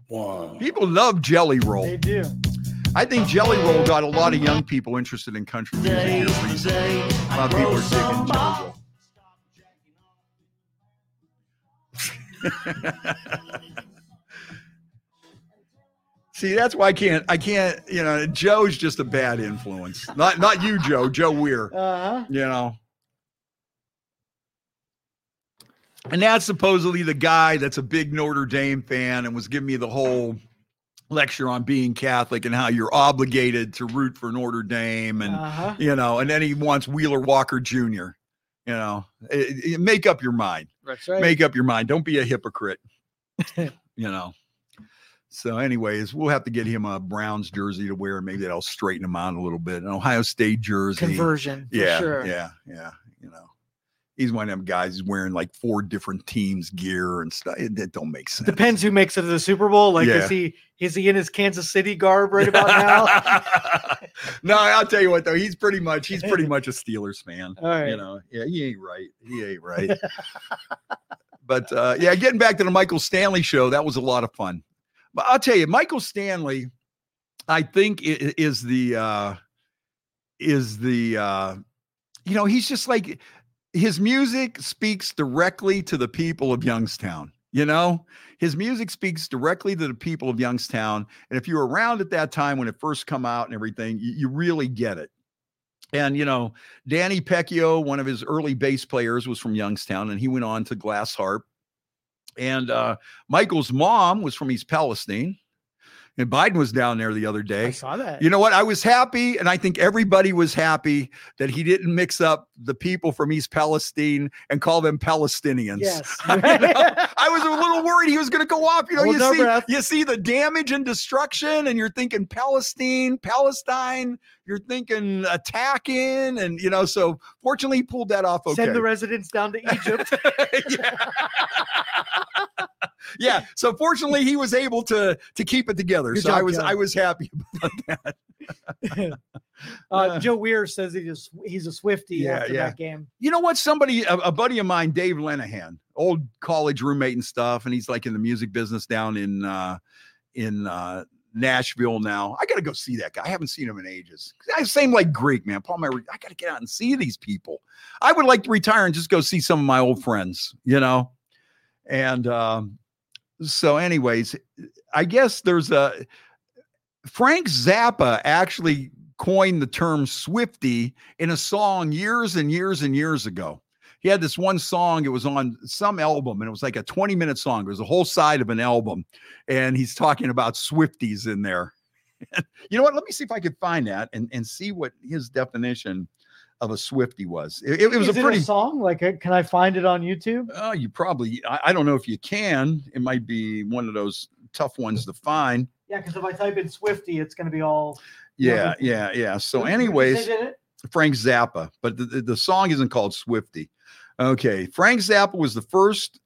One. People love Jelly Roll. They do. I think Jelly Roll got a lot of young people interested in country music. here recently. A lot of people are digging Jelly Roll. See, that's why I can't. I can't. You know, Joe's just a bad influence. Not not you, Joe. Joe Weir. Uh huh. You know. And that's supposedly the guy that's a big Notre Dame fan and was giving me the whole lecture on being Catholic and how you're obligated to root for Notre Dame and Uh huh. you know, and then he wants Wheeler Walker Jr. You know, It- it- make up your mind. That's right. Make up your mind. Don't be a hypocrite. you know. So, anyways, we'll have to get him a Browns jersey to wear. Maybe that'll straighten him out a little bit. An Ohio State jersey. Conversion. For Yeah, Sure. yeah, yeah. You know, he's one of them guys who's wearing like four different teams' gear and stuff. It, that don't make sense. Depends who makes it to the Super Bowl. Like, Yeah. is he is he in his Kansas City garb right about now? no, I'll tell you what though, he's pretty much he's pretty much a Steelers fan. All right. You know, yeah, he ain't right. He ain't right. but uh, yeah, getting back to the Michael Stanley show, that was a lot of fun. But I'll tell you, Michael Stanley, I think is the uh, is the uh, you know he's just like his music speaks directly to the people of Youngstown. You know, his music speaks directly to the people of Youngstown. And if you were around at that time when it first come out and everything, you, you really get it. And you know, Danny Pecchio, one of his early bass players, was from Youngstown, and he went on to Glass Harp. And uh, Michael's mom was from East Palestine, and Biden was down there the other day. I saw that. You know what? I was happy, and I think everybody was happy that he didn't mix up the people from East Palestine and call them Palestinians. yes. I was a little worried he was going to go off. You know, you our see, breath. you see the damage and destruction, and you're thinking Palestine, Palestine. You're thinking attacking, and you know. So fortunately, he pulled that off. Okay. Send the residents down to Egypt. yeah. So fortunately, he was able to to keep it together. Good so I was Joe. I was happy about that. Uh, Joe Weir says he just he's a Swifty Yeah, after yeah. that game. You know what? Somebody, a, a buddy of mine, Dave Lenahan, old college roommate and stuff, and he's like in the music business down in uh in uh Nashville now. I gotta go see that guy. I haven't seen him in ages. I same like Greek, man. Paul, I gotta get out and see these people. I would like to retire and just go see some of my old friends, you know. And um, so, anyways, I guess there's a Frank Zappa actually coined the term Swifty in a song years and years and years ago. He had this one song, it was on some album, and it was like a 20 minute song. It was a whole side of an album, and he's talking about Swifties in there. you know what? Let me see if I could find that and, and see what his definition of a Swifty was. It, it was Is a pretty a song? Like, uh, can I find it on YouTube? Oh, you probably, I, I don't know if you can. It might be one of those tough ones to find. Yeah, because if I type in Swifty, it's going to be all. Yeah, Yeah. yeah, yeah. So, Who- who did you anyways, say did it? Frank Zappa, but the, the, the song isn't called Swifty. Okay, Frank Zappa was the first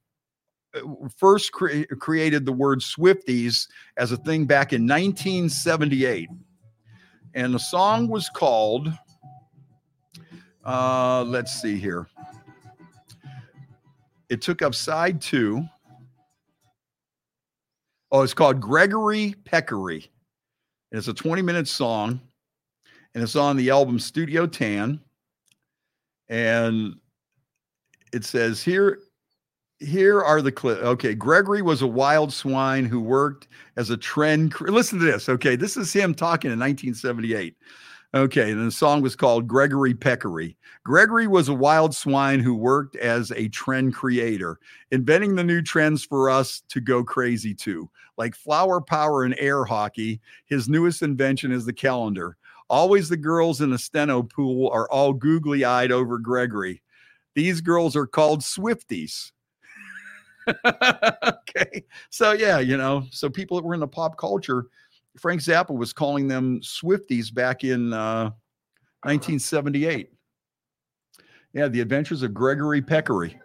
uh, first cre- created the word Swifties as a thing back in 1978, and the song was called. Uh, let's see here. It took up side two. Oh, it's called Gregory Peccary. And It's a 20 minute song and it's on the album Studio Tan. And it says here, here are the clips. Okay, Gregory was a wild swine who worked as a trend. Listen to this. Okay, this is him talking in 1978. Okay, and the song was called Gregory Peccary. Gregory was a wild swine who worked as a trend creator, inventing the new trends for us to go crazy to. Like flower power and air hockey, his newest invention is the calendar. Always the girls in the steno pool are all googly eyed over Gregory. These girls are called Swifties. okay. So, yeah, you know, so people that were in the pop culture, Frank Zappa was calling them Swifties back in uh, 1978. Yeah, The Adventures of Gregory Peccary.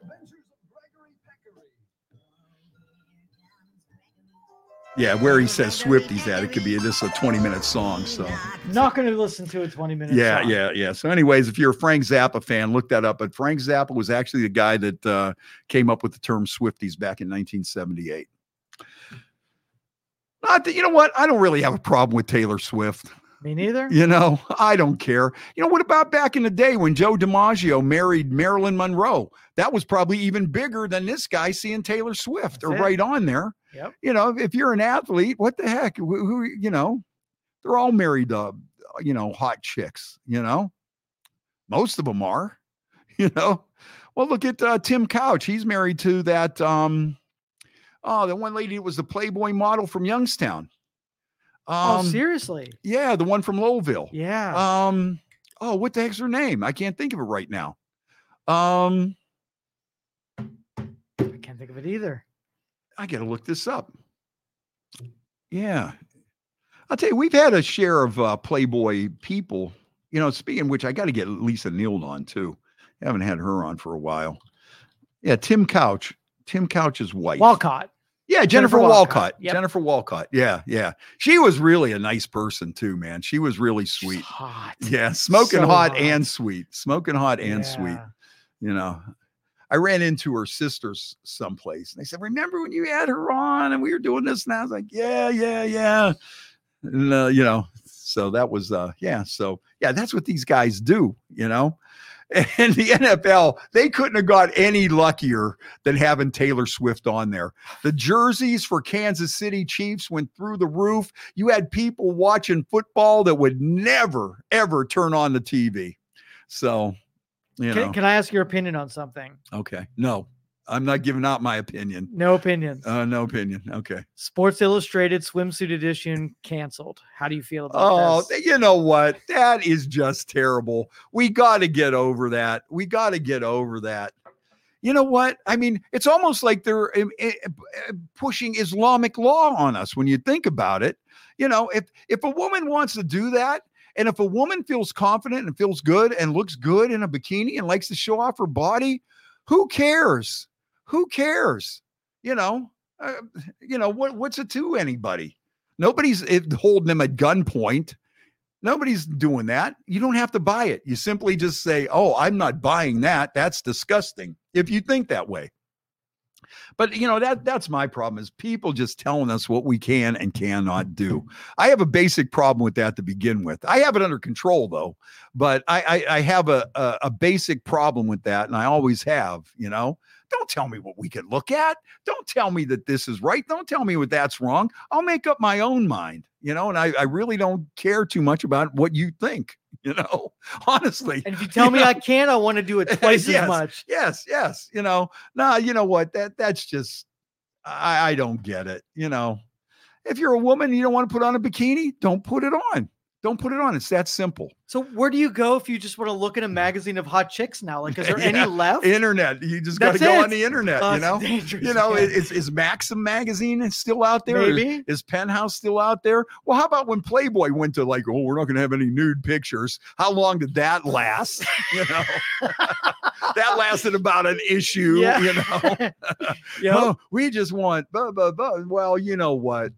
Yeah, where he says Swifties at, it could be this a 20 minute song. So, Not going to listen to a 20 minute yeah, song. yeah, yeah. So, anyways, if you're a Frank Zappa fan, look that up. But Frank Zappa was actually the guy that uh, came up with the term Swifties back in 1978. Not that, you know what? I don't really have a problem with Taylor Swift. Me neither. You know, I don't care. You know, what about back in the day when Joe DiMaggio married Marilyn Monroe? That was probably even bigger than this guy seeing Taylor Swift or it. right on there. Yep. You know, if you're an athlete, what the heck? Who, who you know, they're all married to, you know, hot chicks, you know, most of them are, you know. Well, look at uh, Tim Couch. He's married to that, um, oh, the one lady was the Playboy model from Youngstown. oh, Um, seriously? yeah, the one from Lowellville. Yeah. Um, oh, what the heck's her name? I can't think of it right now. Um, I can't think of it either. I gotta look this up. Yeah. I'll tell you, we've had a share of uh, Playboy people. You know, speaking of which, I got to get Lisa Neild on too. I haven't had her on for a while. Yeah, Tim Couch. Tim Couch's wife. Walcott. Yeah, Jennifer, Jennifer Walcott. Walcott, yep. Jennifer Walcott. Yeah, yeah. She was really a nice person too, man. She was really sweet. Hot. Yeah, smoking So hot, hot. and sweet. Smoking hot and sweet. You know, I ran into her sisters someplace and they said, Remember when you had her on and we were doing this? And I was like, Yeah, yeah, yeah. And, uh, you know, so that was, uh, yeah. So, yeah, that's what these guys do, you know. And the NFL, they couldn't have got any luckier than having Taylor Swift on there. The jerseys for Kansas City Chiefs went through the roof. You had people watching football that would never, ever turn on the TV. So, you know. Can, can I ask your opinion on something? Okay. No, I'm not giving out my opinion. No opinion. Uh, no opinion. Okay. Sports Illustrated swimsuit edition canceled. How do you feel about this? Oh, this? you know what? That is just terrible. We got to get over that. We got to get over that. You know what? I mean, it's almost like they're um, eh, eh, pushing Islamic law on us when you think about it. You know, if if a woman wants to do that, and if a woman feels confident and feels good and looks good in a bikini and likes to show off her body, who cares? Who cares? You know, uh, you know what? What's it to anybody? Nobody's eh, holding them at gunpoint. Nobody's doing that. You don't have to buy it. You simply just say, "Oh, I'm not buying that. That's disgusting." If you think that way. But you know that that's my problem is people just telling us what we can and cannot do. I have a basic problem with that to begin with. I have it under control though, but I I, I have a, a a basic problem with that, and I always have. You know, don't tell me what we can look at. Don't tell me that this is right. Don't tell me what that's wrong. I'll make up my own mind. You know, and I I really don't care too much about what you think. You know, honestly. And if you tell me know? I can, I want to do it twice Yes. as much. yes yes you know nah you know what that that's just i i don't get it you know if you're a woman and you don't want to put on a bikini don't put it on don't put it on it's that simple So where do you go if you just want to look at a magazine of hot chicks now? Like, is there any left? internet you just got to go on the internet Oh, you know you know man. is, is- is maxim magazine still out there Is- Maybe. is penthouse still out there well how about when playboy went to like oh we're not going to have any nude pictures how long did that last you know that lasted about an issue Yeah. you know Yep. oh, we just want blah, blah, blah. Well, you know what?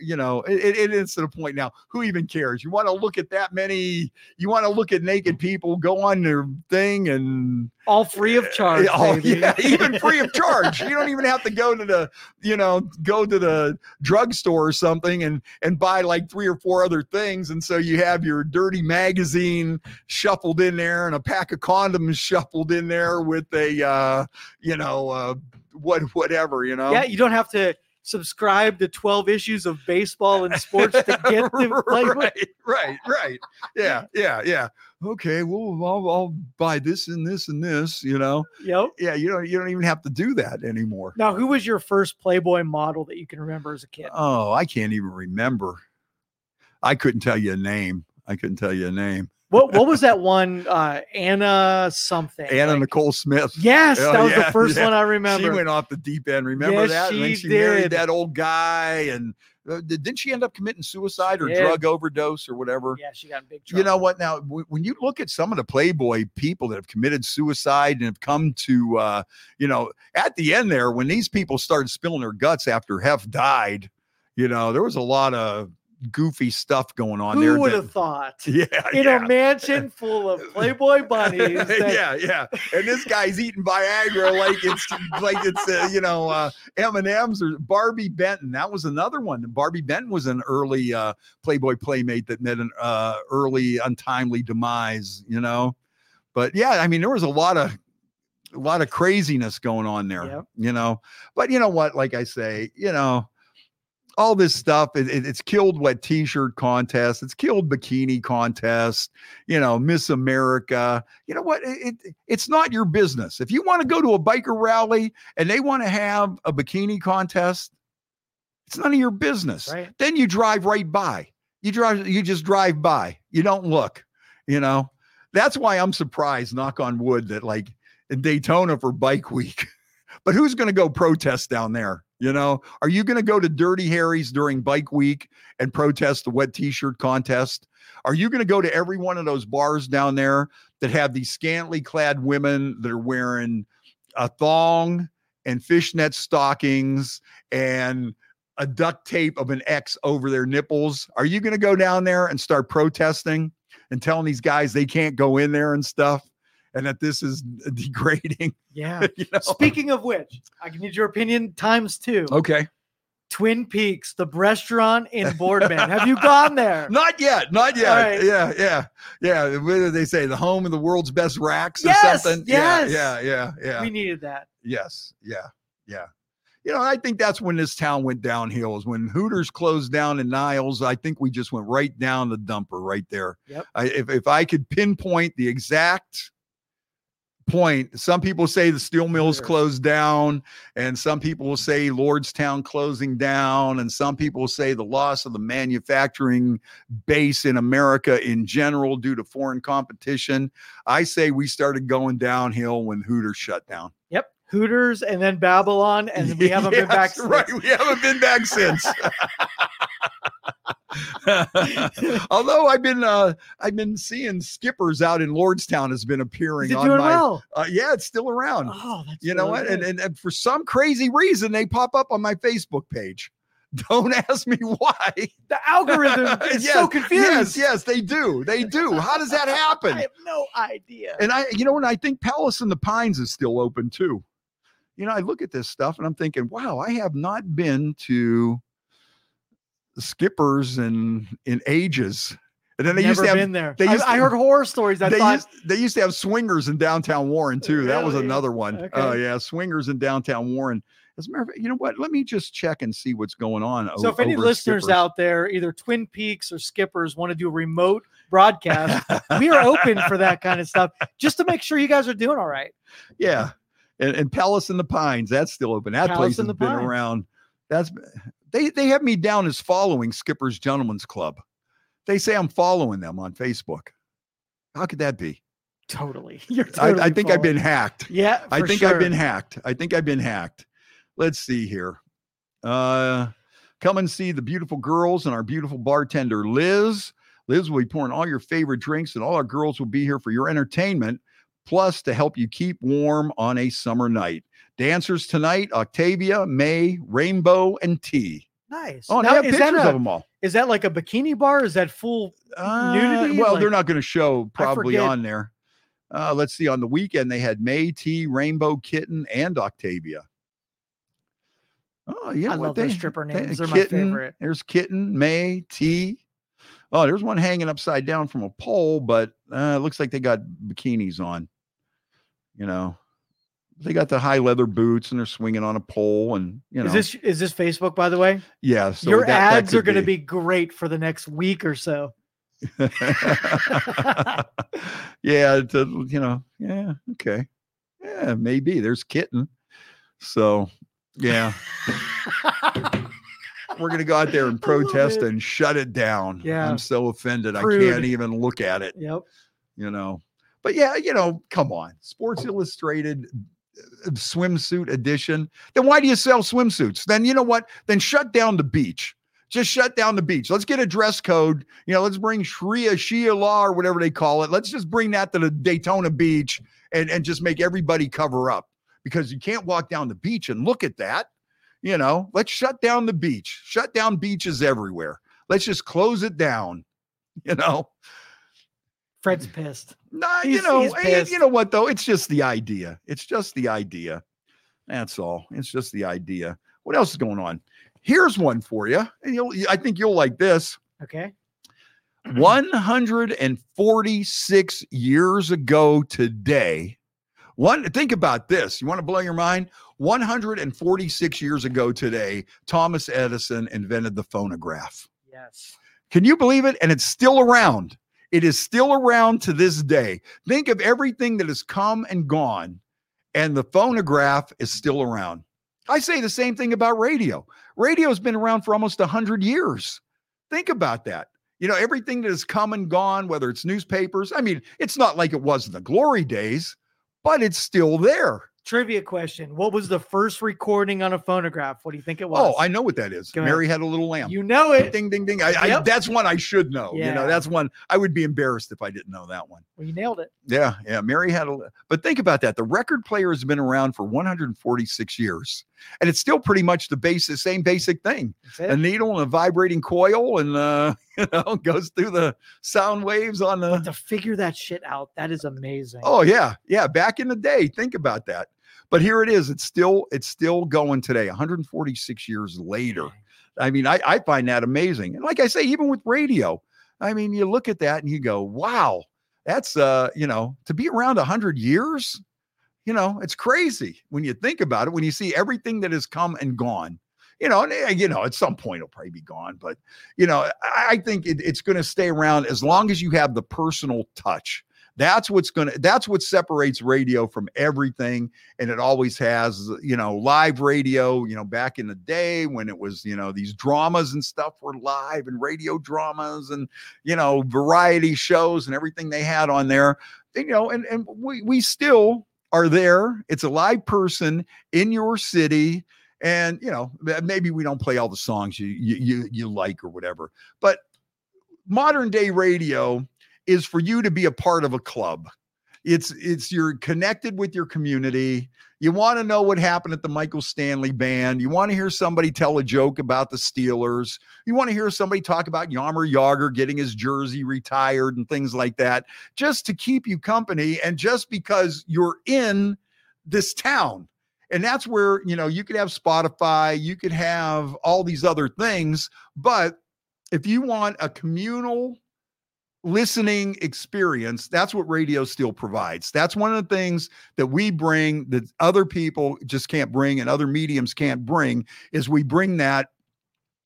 You know, it, it- is to the point now. Who even cares? You want to look at that many? You want to look at naked people go on their thing and All free of charge. oh baby. yeah, even free of charge. You don't even have to go to the, you know, go to the drugstore or something and and buy like three or four other things. And so you have your dirty magazine shuffled in there and a pack of condoms shuffled in there with a, uh, you know, uh, what whatever, you know. Yeah, you don't have to subscribe to 12 issues of baseball and sports to get the Playboy. right, right, right. Yeah, yeah, yeah. Okay, well, I'll, I'll buy this and this and this. You know, Yep. yeah. You don't you don't even have to do that anymore. Now, who was your first Playboy model that you can remember as a kid? Oh, I can't even remember. I couldn't tell you a name. I couldn't tell you a name. What What was that one? Uh, Anna something. Anna like- Nicole Smith. Yes, Oh, that was yeah, the first yeah. one I remember. She went off the deep end. Remember Yes, that? and then she she married that old guy, and uh, did- didn't she end up committing suicide or drug overdose or whatever? yeah, she got in big trouble. You know what? Now, w- when you look at some of the Playboy people that have committed suicide and have come to, uh, you know, at the end there, when these people started spilling their guts after Hef died, you know, there was a lot of goofy stuff going on there. Who would have thought? Yeah, In yeah. a mansion full of Playboy bunnies. that- yeah, yeah. And this guy's eating Viagra like it's like it's uh, you know uh, M and M's or Barbi Benton. That was another one. Barbi Benton was an early uh, Playboy playmate that met an uh, early untimely demise. You know, but yeah, I mean there was a lot of a lot of craziness going on there. Yep. You know, but you know what? Like I say, you know all this stuff it, it- it's killed what t-shirt contest it's killed bikini contest you know miss america. You know what it, it- it's not your business. If you want to go to a biker rally and they want to have a bikini contest it's none of your business. Right. then you drive right by. You drive you just drive by. You don't look you know? That's why i'm surprised knock on wood that like in daytona for bike week but who's going to go protest down there you know? Are you going to go to dirty harry's during bike week and protest the wet t-shirt contest? Are you going to go to every one of those bars down there that have these scantily clad women that are wearing a thong and fishnet stockings and a duct tape of an X over their nipples. Are you going to go down there and start protesting and telling these guys they can't go in there and stuff and that this is degrading? Yeah. you know? Speaking of which, I can need your opinion times two. Okay. Twin Peaks, the restaurant in Boardman. Have you gone there? Not yet. Not yet. right. Yeah. Yeah. Yeah. What do they say? The home of the world's best racks or Yes, something? yes. Yeah. Yeah. Yeah. Yeah. We needed that. Yes. Yeah. Yeah. You know, I think that's when this town went downhill. Is when Hooters closed down in Niles. I think we just went right down the dumper right there. Yep. I, if if I could pinpoint the exact point, some people say the steel mills closed down, and some people will say Lordstown closing down, and some people say the loss of the manufacturing base in America in general due to foreign competition. I say we started going downhill when Hooters shut down. Yep. Hooters and then Babylon, and we haven't been back. Since. Right, we haven't been back since. Although I've been uh I've been seeing skippers out in Lordstown has been appearing Is it on doing my well? uh, yeah, it's still around. Oh, that's you know really what? And, and and for some crazy reason they pop up on my Facebook page. Don't ask me why. the algorithm is so confused. Yes, yes, they do. They do. How does that happen? I have no idea. And I, you know, and I think Palace in the Pines is still open too. You know, I look at this stuff and I'm thinking, wow, I have not been to Skippers in in ages. And then they Never used to have been there. they I, used I heard horror stories. I they thought used, they used to have swingers in downtown Warren too. That was another one. Oh Okay. yeah, swingers in downtown Warren. As a matter of fact, you know what? Let me just check and see what's going on. So o- if any listeners Skippers. out there, either Twin Peaks or Skippers, want to do a remote broadcast, we are open for that kind of stuff, just to make sure you guys are doing all right. Yeah. And, and Palace in the Pines, that's still open. That Palace place in has the been Pines. around. That's they they have me down as following Skipper's Gentlemen's Club. They say I'm following them on Facebook. How could that be? Totally. You're I, I totally think I've been hacked. Yeah, I think sure. I've been hacked. I think I've been hacked. Let's see here. Uh come and see the beautiful girls and our beautiful bartender Liz. Liz will be pouring all your favorite drinks, and all our girls will be here for your entertainment, plus to help you keep warm on a summer night. Dancers tonight: Octavia, May, Rainbow, and T. nice. Oh, and Now, I have pictures a, of them all. is that like a bikini bar? Is that full? Uh, nudity, well, like- they're not going to show probably on there. Uh, let's see. On the weekend, they had May, T, Rainbow, Kitten, and Octavia. Oh, yeah. I love those stripper names. They're my favorite. There's Kitten, May, T. Oh, there's one hanging upside down from a pole, but uh, it looks like they got bikinis on. You know, They got the high leather boots and they're swinging on a pole, and you know, Is this is this Facebook by the way? yeah. So Your that- that ads are going to be great for the next week or so. yeah, a- you know, yeah, okay, yeah, maybe there's kitten. So, yeah, we're gonna go out there and protest and shut it down. Yeah. I'm so offended, I can't even look at it. Yep. You know, but yeah, you know, come on, Sports Illustrated swimsuit edition. Then why do you sell swimsuits? Then you know what? Then shut down the beach. Just shut down the beach. Let's get a dress code. You know, let's bring Sharia, Shia law, or whatever they call it. Let's just bring that to the Daytona Beach and, and just make everybody cover up because you can't walk down the beach and look at that. You know, let's shut down the beach, shut down beaches everywhere. Let's just close it down. You know, Fred's pissed. Nah, you know, eh, you know what though? It's just the idea. It's just the idea. That's all. It's just the idea. What else is going on? Here's one for you. And you'll, I think you'll like this. Okay. 146 years ago today. One think about this. You want to blow your mind? 146 years ago today, Thomas Edison invented the phonograph. Yes. Can you believe it? And it's still around. It is still around to this day. Think of everything that has come and gone, and the phonograph is still around. I say the same thing about radio. Radio's been around for almost 100 years. Think about that. You know, everything that has come and gone, whether it's newspapers, I mean, it's not like it was in the glory days, but it's still there. Trivia question. What was the first recording on a phonograph? What do you think it was? Oh, I know what that is. Go ahead. Mary had a little lamb. You know it. Ding, ding, ding. I, I, that's one I should know. You know, that's one I would be embarrassed if I didn't know that one. Well, you nailed it. Yeah, yeah. Mary had a, but think about that. The record player has been around for 146 years, and it's still pretty much the basic, same basic thing: a needle and a vibrating coil, and uh, you know, goes through the sound waves on the. to figure that shit out, that is amazing. Oh yeah, yeah. Back in the day, think about that. But here it is. It's still, it's still going today. 146 years later. I mean, I, I find that amazing. And like I say, even with radio, I mean, you look at that and you go, wow, that's uh, you know, to be around 100 years, you know, it's crazy when you think about it, when you see everything that has come and gone. You know, and eh, you know, at some point it'll probably be gone, but you know, I, I think it, it's going to stay around as long as you have the personal touch. That's what's going to that's what separates radio from everything and it always has you know live radio you know back in the day when it was you know these dramas and stuff were live and radio dramas and you know variety shows and everything they had on there you know and and we we still are there. It's a live person in your city and you know maybe we don't play all the songs you you you, like or whatever but modern day radio is for you to be a part of a club it's it's you're connected with your community. You want to know what happened at the michael stanley band. You want to hear somebody tell a joke about the steelers. You want to hear somebody talk about yammer yager getting his jersey retired and things like that just to keep you company and just because you're in this town. And that's where you know you could have spotify you could have all these other things but if you want a communal listening experience that's what radio still provides. That's one of the things that we bring that other people just can't bring and other mediums can't bring is we bring that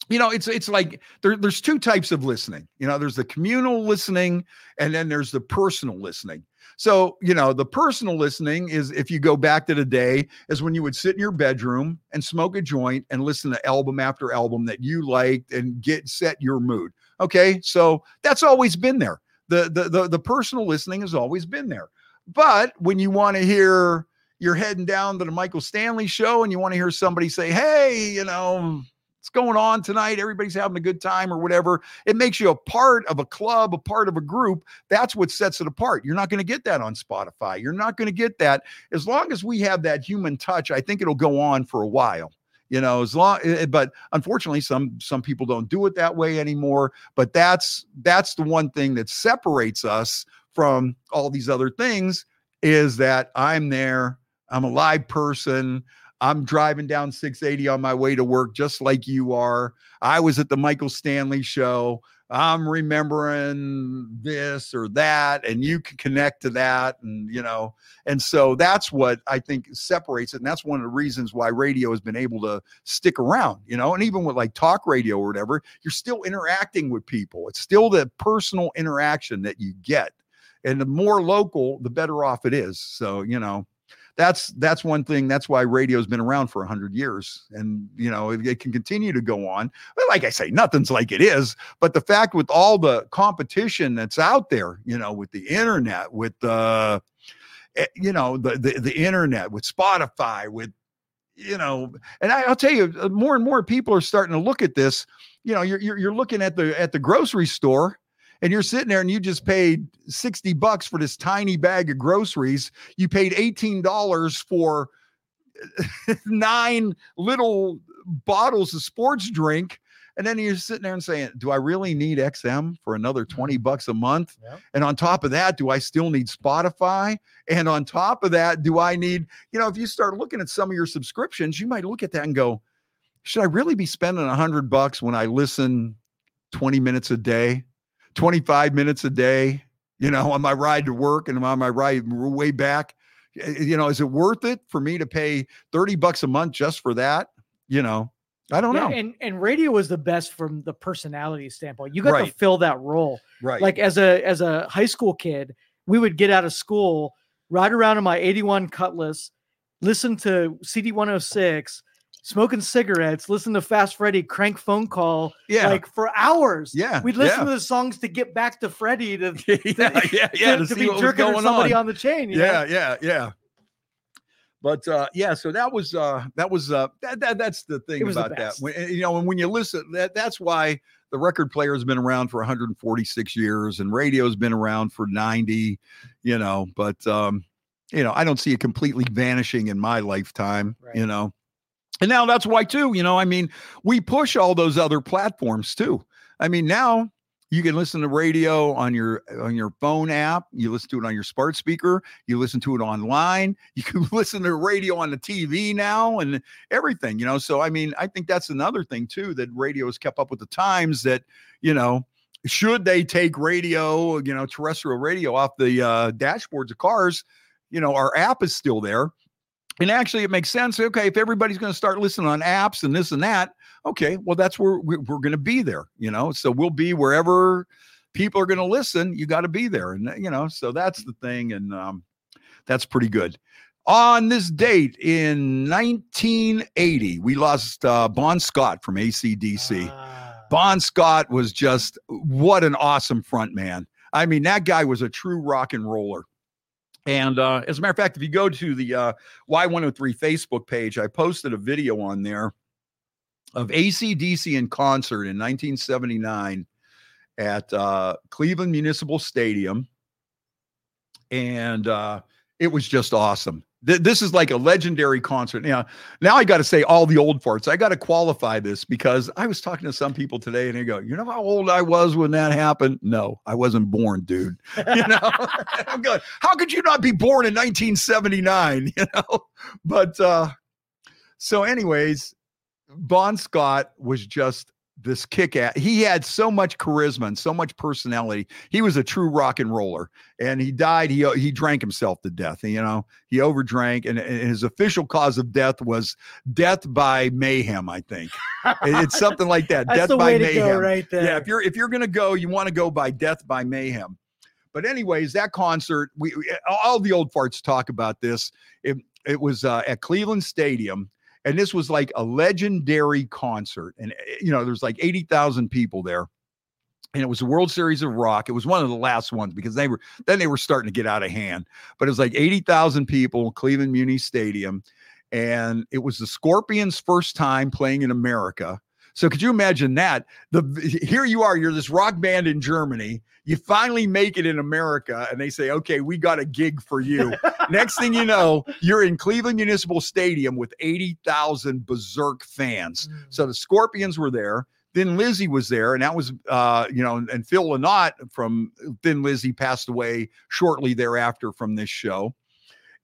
you know it's it's like there, there's two types of listening. You know there's the communal listening and then there's the personal listening. So you know the personal listening is if you go back to the day is when you would sit in your bedroom and smoke a joint and listen to album after album that you liked and get set your mood Okay, so that's always been there. The, the the the personal listening has always been there. But when you want to hear you're heading down to the Michael Stanley show and you want to hear somebody say, "Hey, you know, what's going on tonight? Everybody's having a good time or whatever." It makes you a part of a club, a part of a group. That's what sets it apart. You're not going to get that on Spotify. You're not going to get that as long as we have that human touch. I think it'll go on for a while you know as long eh, but unfortunately some some people don't do it that way anymore but that's that's the one thing that separates us from all these other things is that i'm there i'm a live person I'm driving down 680 on my way to work, just like you are. I was at the Michael Stanley show. I'm remembering this or that, and you can connect to that. And, you know, and so that's what I think separates it. And that's one of the reasons why radio has been able to stick around, you know, and even with like talk radio or whatever, you're still interacting with people. It's still the personal interaction that you get. And the more local, the better off it is. So, you know, that's that's one thing that's why radio's been around for 100 years and you know it, it, can continue to go on. But like i say nothing's like it is. But the fact with all the competition that's out there you know with the internet with the uh, you know the, the the internet with spotify with you know and I, will tell you uh, more and more people are starting to look at this. You know you're, you're, you're looking at the at the grocery store and you're sitting there and you just paid 60 bucks for this tiny bag of groceries. You paid $18 for nine little bottles of sports drink. And then you're sitting there and saying, Do I really need XM for another 20 mm-hmm. bucks a month? Yep. And on top of that, do I still need Spotify? And on top of that, do I need, you know, if you start looking at some of your subscriptions, you might look at that and go, Should I really be spending a hundred bucks when I listen 20 minutes a day? 25 minutes a day, you know, on my ride to work and on my ride way back. You know, is it worth it for me to pay 30 bucks a month just for that? You know, I don't yeah, know. And and radio was the best from the personality standpoint. You got right. to fill that role. Right. Like as a as a high school kid, we would get out of school, ride around in my 81 Cutlass, listen to CD 106, smoking cigarettes, listen to Fast Freddie crank phone call, yeah, like for hours. Yeah, we'd listen yeah. to the songs to get back to Freddie to, to yeah, yeah, yeah, to, to, to be jerking somebody on. on. the chain. yeah, know? yeah, yeah. But uh, yeah, so that was uh, that was uh, that, that that's the thing about that. When, you know, and when you listen, that that's why the record player has been around for 146 years, and radio's been around for 90. You know, but um, you know, I don't see it completely vanishing in my lifetime. Right. You know, and now that's why, too, you know, I mean, we push all those other platforms too. I mean, now you can listen to radio on your on your phone app you listen to it on your smart speaker you listen to it online you can listen to radio on the tv now and everything you know so i mean i think that's another thing too that radio has kept up with the times that you know should they take radio you know terrestrial radio off the uh, dashboards of cars you know our app is still there and actually, it makes sense. Okay, if everybody's going to start listening on apps and this and that, okay, well, that's where we're, we're going to be there, you know. So we'll be wherever people are going to listen. You got to be there, and you know, so that's the thing, and um, that's pretty good. On this date in 1980, we lost uh, Bon Scott from ACDC. Ah. Bon Scott was just what an awesome front man. I mean, that guy was a true rock and roller. And uh, as a matter of fact, if you go to the uh, Y103 Facebook page, I posted a video on there of ACDC in concert in 1979 at uh, Cleveland Municipal Stadium. And uh, it was just awesome. Th- this is like a legendary concert. Now, now I got to say all the old farts. I got to qualify this because I was talking to some people today and they go, "You know how old I was when that happened?" No, I wasn't born, dude. You know, I'm going. How could you not be born in 1979? You know, but uh, so, anyways, Bon Scott was just this kick at he had so much charisma and so much personality. He was a true rock and roller and he died he he drank himself to death you know? He overdrank and, and his official cause of death was death by mayhem i think. It's something like that death by mayhem. right there. Yeah if you're if you're gonna go you want to go by death by mayhem. But anyways that concert we all the old farts talk about this. It, it was uh, at cleveland stadium and this was like a legendary concert and eh, you know there's like 80,000 people there and it was a World Series of Rock. It was one of the last ones because they were then they were starting to get out of hand. But it was like 80,000 people, Cleveland Muni Stadium, and it was the Scorpions' first time playing in America. So could you imagine that? The here you are, you're this rock band in Germany. You finally make it in America, and they say, "Okay, we got a gig for you." Next thing you know, you're in Cleveland Municipal Stadium with 80,000 berserk fans. Mm. So the Scorpions were there. Then Lizzy was there, and that was, uh, you know, and Phil Lynott from Thin Lizzy passed away shortly thereafter from this show.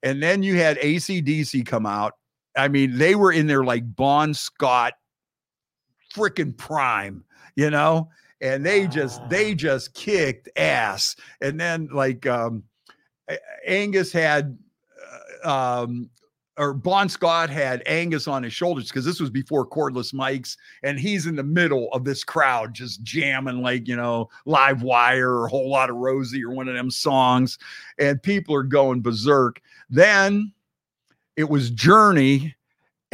And then you had ACDC come out I mean, they were in their like Bon Scott freaking prime, you know, and they just they just kicked ass. And then like um Angus had uh, um or Bon Scott had Angus on his shoulders because this was before cordless mics, and he's in the middle of this crowd just jamming like you know live wire or a whole lot of Rosie or one of them songs, and people are going berserk. Then it was Journey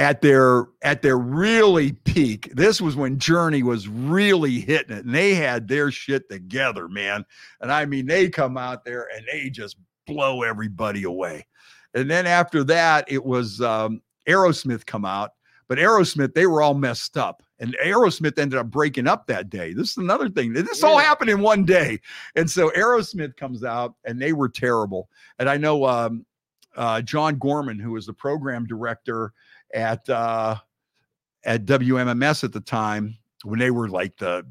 at their at their really peak. This was when Journey was really hitting it, and they had their shit together, man. And I mean, they come out there and they just blow everybody away. And then after that, it was um, Aerosmith come out, but Aerosmith they were all messed up, and Aerosmith ended up breaking up that day. This is another thing. This all happened in one day, and so Aerosmith comes out, and they were terrible. And I know um, uh, John Gorman, who was the program director at uh, at WMMS at the time, when they were like the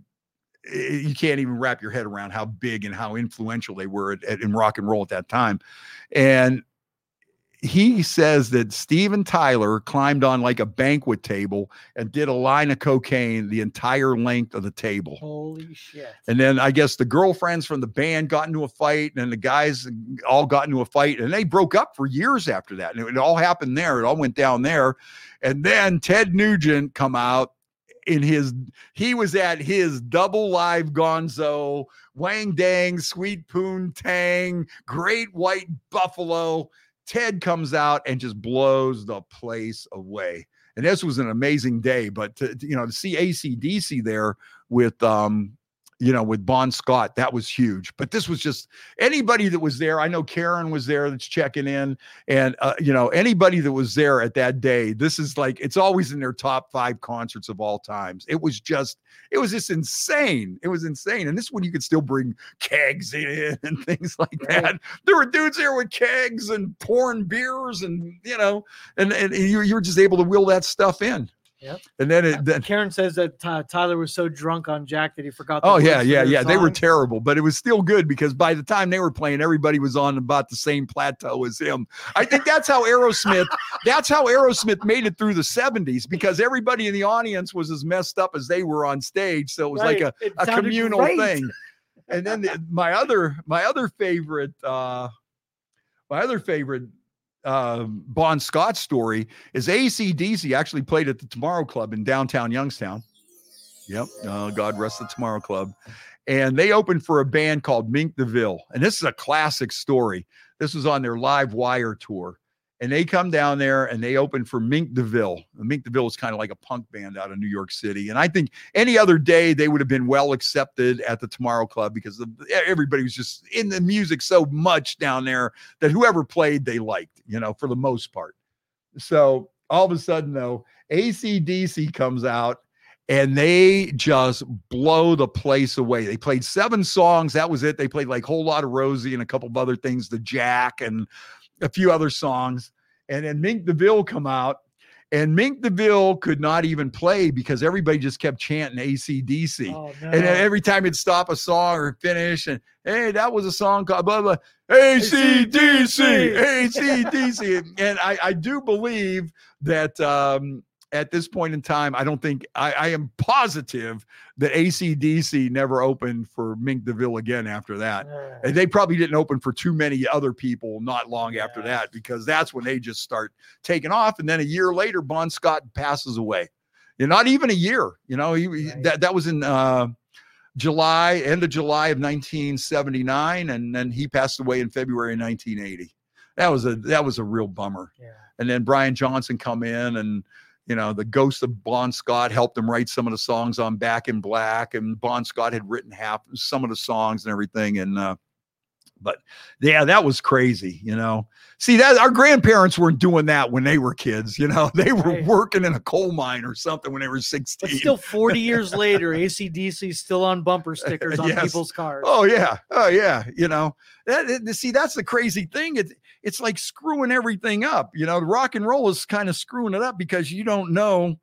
you can't even wrap your head around how big and how influential they were at, at- in rock and roll at that time. And he says that Steven Tyler climbed on like a banquet table and did a line of cocaine the entire length of the table. Holy shit. And then I guess the girlfriends from the band got into a fight, and the guys all got into a fight, and they broke up for years after that. And it, it all happened there. It all went down there. And then Ted Nugent come out in his he was at his double live gonzo, Wang Dang, Sweet Poon Tang, Great White Buffalo. Ted comes out and just blows the place away. And this was an amazing day, but to, you know, to see ACDC there with um you know with Bon Scott that was huge. But this was just anybody that was there I know Karen was there that's checking in and uh, you know anybody that was there at that day this is like it's always in their top 5 concerts of all times. It was just it was just insane. It was insane. And this one, you could still bring kegs in and things like Right. that. There were dudes there with kegs and pouring beers and you know and and you you were just able to wheel that stuff in Yep. and then it then Karen says that Ty- Tyler was so drunk on Jack that he forgot. The Oh yeah, yeah, yeah. They were terrible, but it was still good because by the time they were playing, everybody was on about the same plateau as him. I think that's how Aerosmith. that's how Aerosmith made it through the '70s because everybody in the audience was as messed up as they were on stage. So it was like a, a communal great. thing. And then the, my other my other favorite uh my other favorite uh Bon Scott story is ACDC actually played at the Tomorrow Club in downtown Youngstown. Yep. Uh, God rest the Tomorrow Club. And they opened for a band called Mink DeVille. And this is a classic story. This was on their live wire tour. And they come down there and they open for Mink DeVille. Mink DeVille is kind of like a punk band out of New York City. And I think any other day they would have been well accepted at the Tomorrow Club because the, everybody was just in the music so much down there that whoever played they liked, you know, for the most part. So all of a sudden, though, ACDC comes out and they just blow the place away. They played seven songs. That was it. They played like a whole lot of Rosie and a couple of other things, the Jack and a few other songs. And then Mink DeVille come out, and Mink DeVille could not even play because everybody just kept chanting ACDC. Oh, no. And every time he'd stop a song or finish, and hey, that was a song called blah blah ACDC, ACDC. and I, I do believe that um, at this point in time, I don't think I, I am positive that ACDC never opened for Mink DeVille again after that. Yeah. And they probably didn't open for too many other people not long after that because that's when they just start taking off. And then a year later, Bon Scott passes away. Know, not even a year. You know, he, Right. that that was in uh, July, end of July of 1979, and then he passed away in February of 1980. That was a that was a real bummer. Yeah. And then Brian Johnson come in and you know, the ghost of Bon Scott helped him write some of the songs on Back in Black, and Bon Scott had written half some of the songs and everything. And uh, but yeah, that was crazy, you know. See that our grandparents weren't doing that when they were kids, you know. They were Right. working in a coal mine or something when they were 16. But still, 40 years later, ACDC is still on bumper stickers on Yes. people's cars. Oh yeah, oh yeah. You know, that, that- see, that's the crazy thing. It, it's like screwing everything up. You know, the rock and roll is kind of screwing it up because you don't know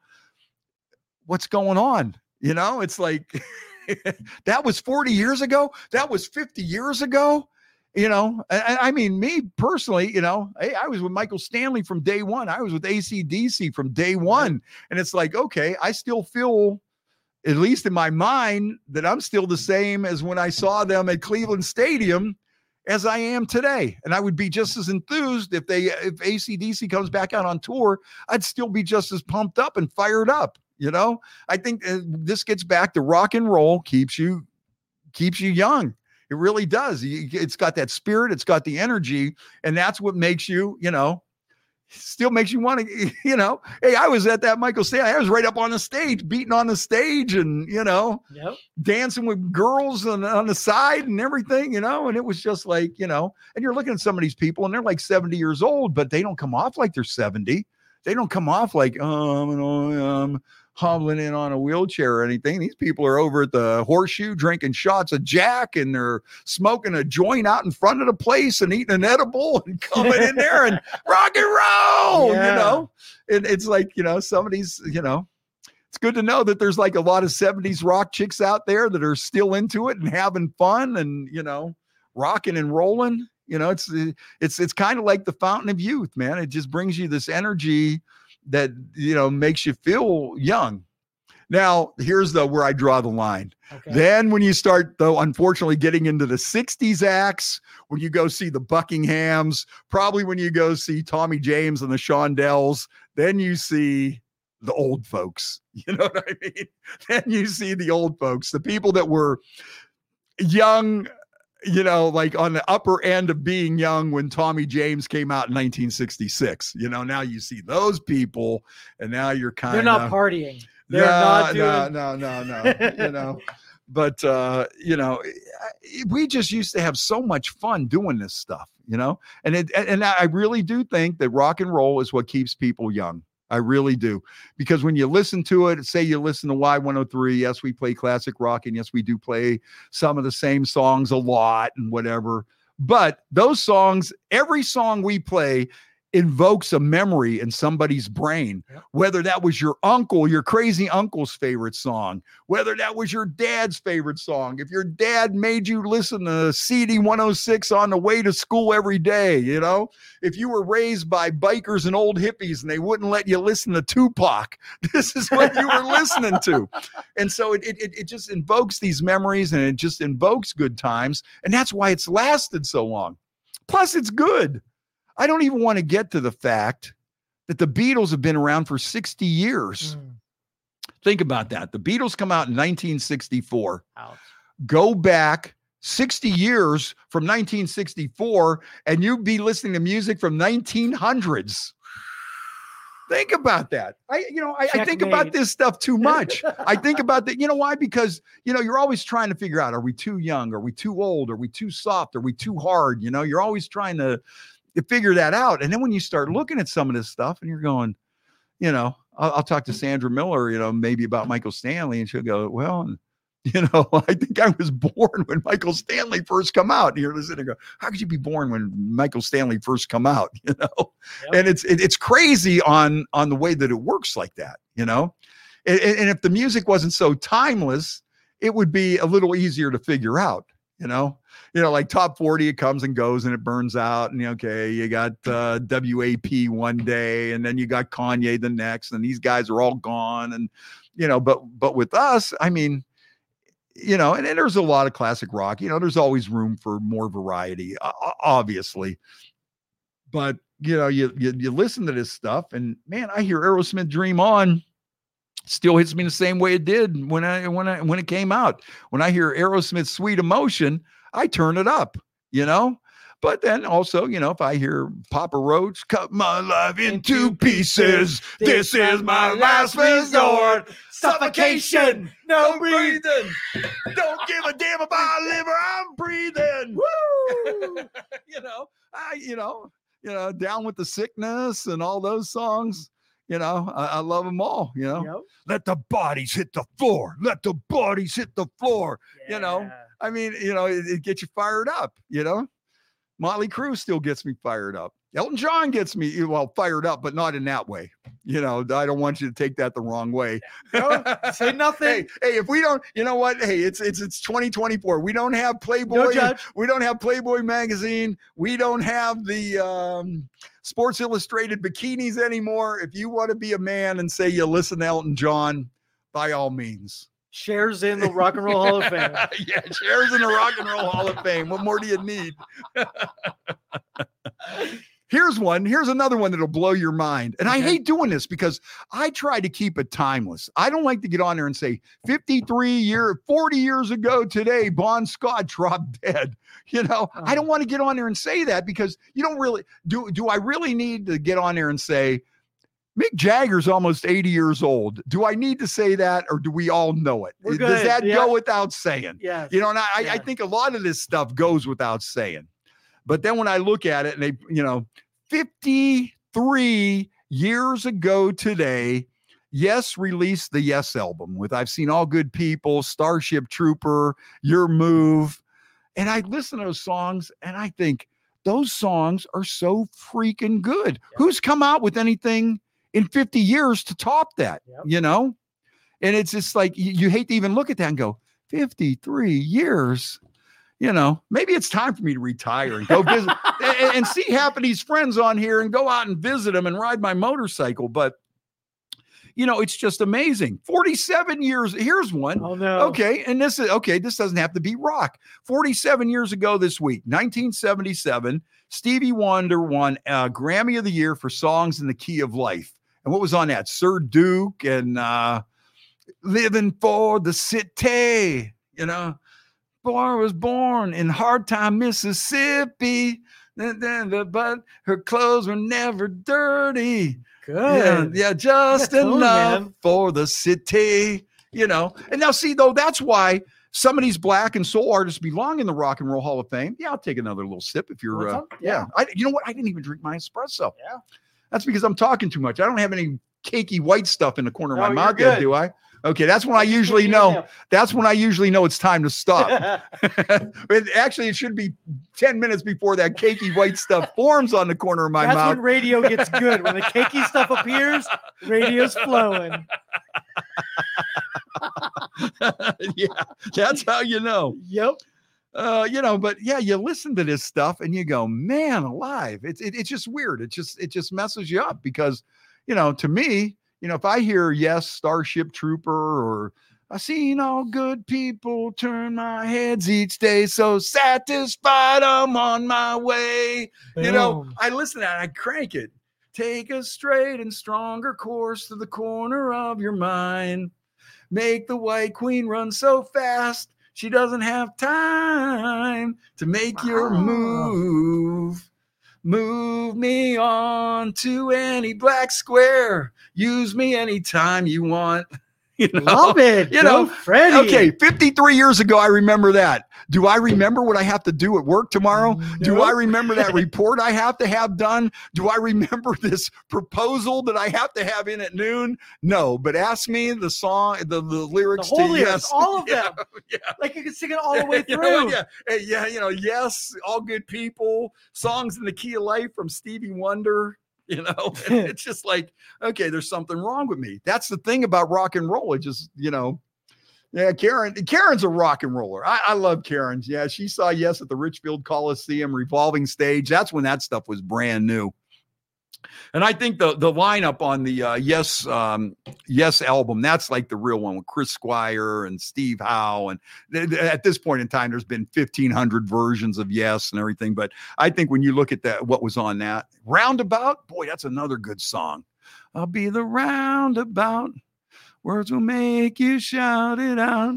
what's going on. You know, it's like that was 40 years ago. That was 50 years ago. You know, I, I- I mean, me personally, you know, hey, I was with Michael Stanley from day one. I was with ACDC from day one. And it's like, okay, I still feel, at least in my mind, that I'm still the same as when I saw them at Cleveland Stadium as I am today. And I would be just as enthused if they if ACDC comes back out on tour, I'd still be just as pumped up and fired up. You know, I think uh, this gets back to rock and roll keeps you keeps you young. It really does. It's got that spirit, it's got the energy, and that's what makes you, you know, still makes you want to, you know. Hey, I was at that Michael Stanley. I was right up on the stage, beating on the stage, and you know, Yep. dancing with girls on, on the side and everything, you know. And it was just like, you know, and you're looking at some of these people, and they're like 70 years old, but they don't come off like they're 70. They don't come off like, um, know, um, hobbling in on a wheelchair or anything. These people are over at the horseshoe drinking shots of Jack and they're smoking a joint out in front of the place and eating an edible and coming in there and rock and roll, Yeah. you know. And it's like, you know, somebody's, you know, it's good to know that there's like a lot of 70s rock chicks out there that are still into it and having fun and, you know, rocking and rolling. You know, it's it's it's kind of like the fountain of youth, man. It just brings you this energy that you know makes you feel young. Now, here's the where I draw the line. Okay. Then when you start though unfortunately getting into the 60s acts, when you go see the Buckinghams, probably when you go see Tommy James and the Shondells, then you see the old folks. You know what I mean? Then you see the old folks, the people that were young, you know, like on the upper end of being young when Tommy James came out in 1966. You know, now you see those people, and now you're kind of They're not partying. They're not doing. no, no, no, no. you know, but uh, you know, we just used to have so much fun doing this stuff, you know, and it and I really do think that rock and roll is what keeps people young. I really do. Because when you listen to it, say you listen to Y103, yes, we play classic rock, and yes, we do play some of the same songs a lot and whatever. But those songs, every song we play invokes a memory in somebody's brain, whether that was your uncle, your crazy uncle's favorite song, whether that was your dad's favorite song, if your dad made you listen to CD 106 on the way to school every day, you know, if you were raised by bikers and old hippies and they wouldn't let you listen to Tupac, this is what you were listening to. And so it, it, it it just invokes these memories and it just invokes good times. And that's why it's lasted so long. Plus, it's good. I don't even want to get to the fact that the Beatles have been around for 60 years. Mm, Think about that. The Beatles come out in 1964 ouch. go back 60 years from 1964 and you'd be listening to music from 1900s think about that. I you know i, I think about this stuff too much. I think about that you know why? Because you know you're always trying to figure out are we too young? Are we too old? Are we too soft? Are we too hard? You know you're always trying to, to figure that out and then when you start looking at some of this stuff and you're going you know I'll, I'll talk to mm. sandra miller you know maybe about michael stanley and she'll go well you know, I think I was born when Michael Stanley first come out. And you're listening and go, how could you be born when Michael Stanley first come out? You know, Yep. and it's it, it's crazy on on the way that it works like that. You know, and and if the music wasn't so timeless, it would be a little easier to figure out. You know, you know, like top 40, it comes and goes and it burns out. And okay, you got uh, WAP one day, and then you got Kanye the next, and these guys are all gone. And you know, but but with us, I mean, you know, and, and there's a lot of classic rock. You know, there's always room for more variety, obviously. But you know, you, you you listen to this stuff, and man, I hear Aerosmith "Dream On." Still hits me the same way it did when I when I when it came out. When I hear Aerosmith "Sweet Emotion," I turn it up. You know. But then also, you know, if I hear Papa Roach, cut my life into pieces. This is my last resort. Suffocation. No breathing. Don't give a damn about my liver. I'm breathing. Woo! you know, I, you know, you know, down with the sickness and all those songs. You know, I, I love them all. You know, Yep. let the bodies hit the floor. Let the bodies hit the floor. You know, Yeah. I mean, you know, it, it gets you fired up. You know, Motley Crue still gets me fired up. Elton John gets me well fired up, but not in that way. You know, I don't want you to take that the wrong way. No, say nothing. hey, hey, if we don't, you know what? Hey, it's it's it's 2024. We don't have Playboy. No. We don't have Playboy magazine. We don't have the um, Sports Illustrated bikinis anymore. If you want to be a man and say you listen to Elton John, by all means. Shares in the Rock and Roll Hall of Fame. yeah, shares in the Rock and Roll Hall of Fame. What more do you need? Here's one. Here's another one that'll blow your mind. And I hate doing this because I try to keep it timeless. I don't like to get on there and say 53 year, 40 years ago today, Bon Scott dropped dead. You know, I Oh. don't want to get on there and say that because you don't really do. Do I really need to get on there and say Mick Jagger's almost 80 years old? Do I need to say that or do we all know it? Does that yeah. go without saying? Yeah. You know, and I, I- I think a lot of this stuff goes without saying. But then when I look at it and they, you know, 53 years ago today, Yes released the Yes album with I've Seen All Good People, Starship Trooper, Your Move. And I listen to those songs and I think those songs are so freaking good. Who's come out with anything in 50 years to top that? Yep. You know? And it's just like you, hate to even look at that and go, 53 years. You know, maybe it's time for me to retire and go visit and, and see half of these friends on here and go out and visit them and ride my motorcycle. But you know, it's just amazing. 47 years. Here's one. Oh no. Okay, and this is okay. This doesn't have to be rock. 47 years ago this week, 1977, Stevie Wonder won a Grammy of the Year for songs in the key of life. And what was on that? Sir Duke and uh Living for the City. You know, boy was born in hard time, Mississippi. But her clothes were never dirty. Good. yeah, just Good enough man. for the city, you know. And now, see, though, that's why some of these black and soul artists belong in the Rock and Roll Hall of Fame. Yeah, I'll take another little sip if you're. Uh, some? yeah, I, you know what? I didn't even drink my espresso. Yeah. That's because I'm talking too much. I don't have any cakey white stuff in the corner of No, my mouth, yet, do I? Okay, that's when I usually know. That's when I usually know it's time to stop. but actually, it should be 10 minutes before that cakey white stuff forms on the corner of my That's mouth. when radio gets good. When the cakey stuff appears, radio's flowing. yeah, that's how you know. Yep. Uh, you know, but yeah, you listen to this stuff and you go, man, alive. It's it, it's just weird. It just it just messes you up because, you know, to me, you know, if I hear yes, Starship Trooper or I seen all good people turn my heads each day, so satisfied I'm on my way. You know, I listen to that, I crank it. Take a straight and stronger course to the corner of your mind. Make the white queen run so fast she doesn't have time to make your move. Move me on to any black square. Use me anytime you want. You know? Love it. You know, Freddie. Okay, 53 years ago, I remember that. Do I remember what I have to do at work tomorrow? Mm, do I remember that report I have to have done? Do I remember this proposal that I have to have in at noon? No, but ask me the song, the, the The lyrics whole to lyrics, yes. all of them. yeah. Like you can sing it all the way You through. know yeah, yeah, you know, yes, all good people, songs in the key of life from Stevie Wonder. You know, it's just like, okay, there's something wrong with me. That's the thing about rock and roll. It just, you know, yeah, Karen. Karen's a rock and roller. I, I love Karen's. Yeah, she saw yes at the Richfield Coliseum revolving stage. That's when that stuff was brand new. And I think the the lineup on the uh, Yes um, Yes album that's like the real one with Chris Squire and Steve Howe and th- th- at this point in time there's been 1500 versions of Yes and everything but I think when you look at that what was on that Roundabout? Boy that's another good song. I'll be the roundabout words will make you shout it out.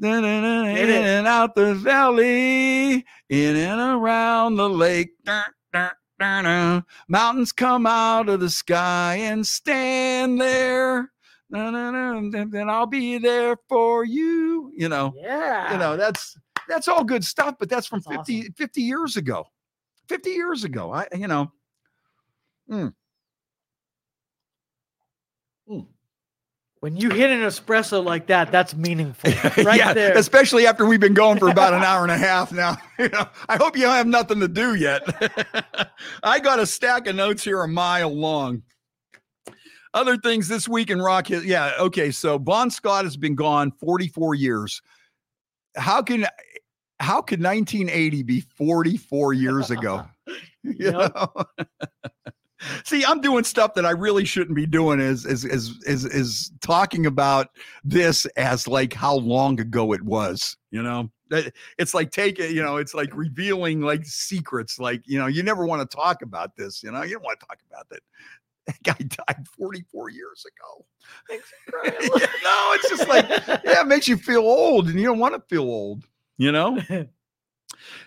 In and out the valley in and around the lake. Dun, dun. Mountains come out of the sky and stand there. And then I'll be there for you. You know, Yeah. you know, that's that's all good stuff, but that's from That's 50, 50 years ago. 50 years ago. I you know. mm. Mm. When you hit an espresso like that, that's meaningful, right yeah, there. especially after we've been going for about an hour and a half now. You know, I hope you have nothing to do yet. I got a stack of notes here a mile long. Other things this week in rock, hi- yeah, okay. So Bon Scott has been gone 44 years. How can how could 1980 be 44 years ago? You know? See, I'm doing stuff that I really shouldn't be doing is is is is is talking about this as like how long ago it was, you know? It's like taking, you know, it's like revealing like secrets. Like, you know, you never want to talk about this, you know, you don't want to talk about that. That guy died 44 years ago. Yeah, no, it's just like, yeah, it makes you feel old and you don't want to feel old, you know?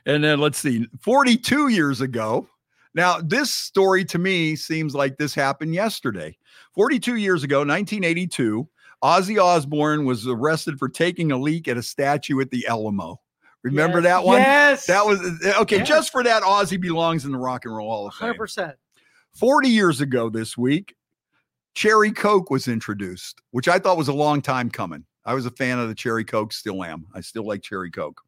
And then let's see, 42 years ago. Now, this story to me seems like this happened yesterday. 42 years ago, 1982, Ozzy Osbourne was arrested for taking a leak at a statue at the Alamo. Remember Yes, that one? Yes. That was uh, okay. Yeah. Just for that, Ozzy belongs in the Rock and Roll Hall of Fame. 100%. 40 years ago this week, Cherry Coke was introduced, which I thought was a long time coming. I was a fan of the Cherry Coke, still am. I still like Cherry Coke.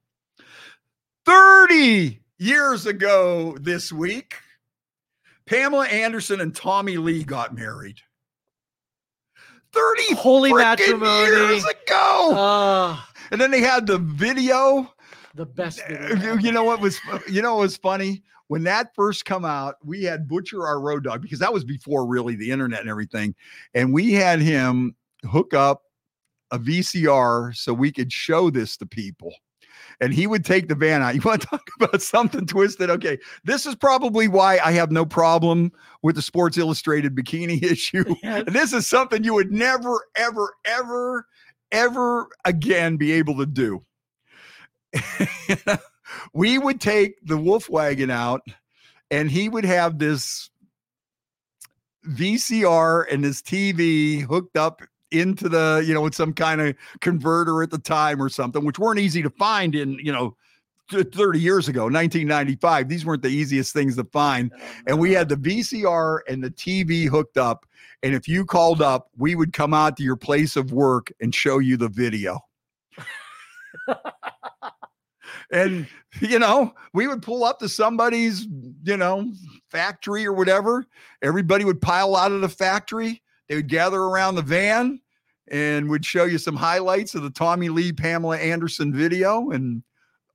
30 years ago this week, Pamela Anderson and Tommy Lee got married. 30 Holy matrimony. years ago. Ah, and then they had the video the best uh, video. you- you know what was you know what was funny when that first come out we had butcher our road dog because that was before really the internet and everything and we had him hook up a vcr so we could show this to people and he would take the van out. You want to talk about something twisted? Okay this is probably why i have no problem with the sports illustrated bikini issue. Yes. this is something you would never ever ever ever again be able to do. We would take the wolf wagon out and he would have this VCR and this TV hooked up into the, you know, with some kind of converter at the time or something, which weren't easy to find in, you know, 30 years ago, 1995. These weren't the easiest things to find. And we had the VCR and the TV hooked up. And if you called up, we would come out to your place of work and show you the video. and you know we would pull up to somebody's you know factory or whatever everybody would pile out of the factory they would gather around the van and would show you some highlights of the tommy lee pamela anderson video and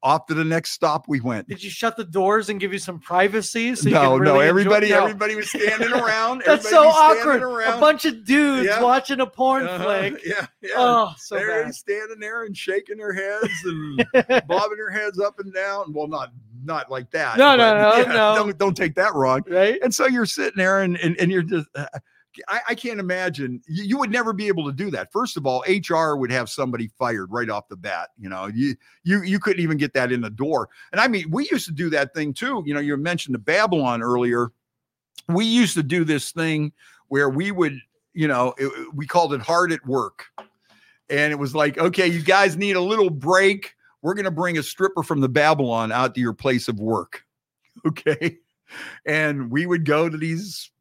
off to the next stop we went Did you shut the doors and give you some privacy? So you no no really enjoy- everybody No. everybody was standing around That's everybody so awkward. around. A bunch of dudes Yeah. watching a porn Uh-huh, flick. yeah yeah Oh, so they're bad. standing there and shaking their heads and bobbing their heads up and down. Well, not not like that. No, no, no, no. Don't don't take that wrong. right? And so you're sitting there and and, and you're just. Uh, I, I can't imagine you, you would never be able to do that. First of all, HR would have somebody fired right off the bat. You know, you you you couldn't even get that in the door. And I mean, we used to do that thing too. You know, you mentioned the Babylon earlier. We used to do this thing where we would, you know, it, we called it hard at work. And it was like, okay, you guys need a little break. We're going to bring a stripper from the Babylon out to your place of work. Okay. And we would go to these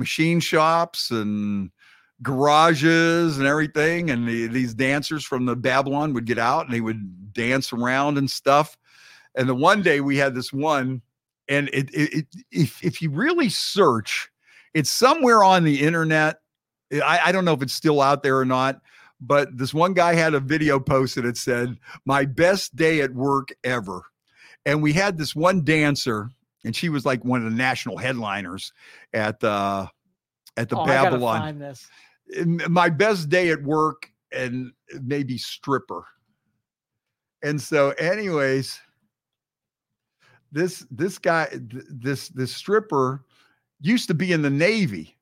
machine shops and garages and everything. And the, these dancers from the Babylon would get out and they would dance around and stuff. And the one day we had this one, and it, it, it if, if you really search, it's somewhere on the internet. I, I don't know if it's still out there or not, but this one guy had a video posted. It said, My best day at work ever. And we had this one dancer, and she was like one of the national headliners at uh at the oh, Babylon. this. My best day at work and maybe stripper. And so, anyways, this this guy, this this stripper used to be in the Navy,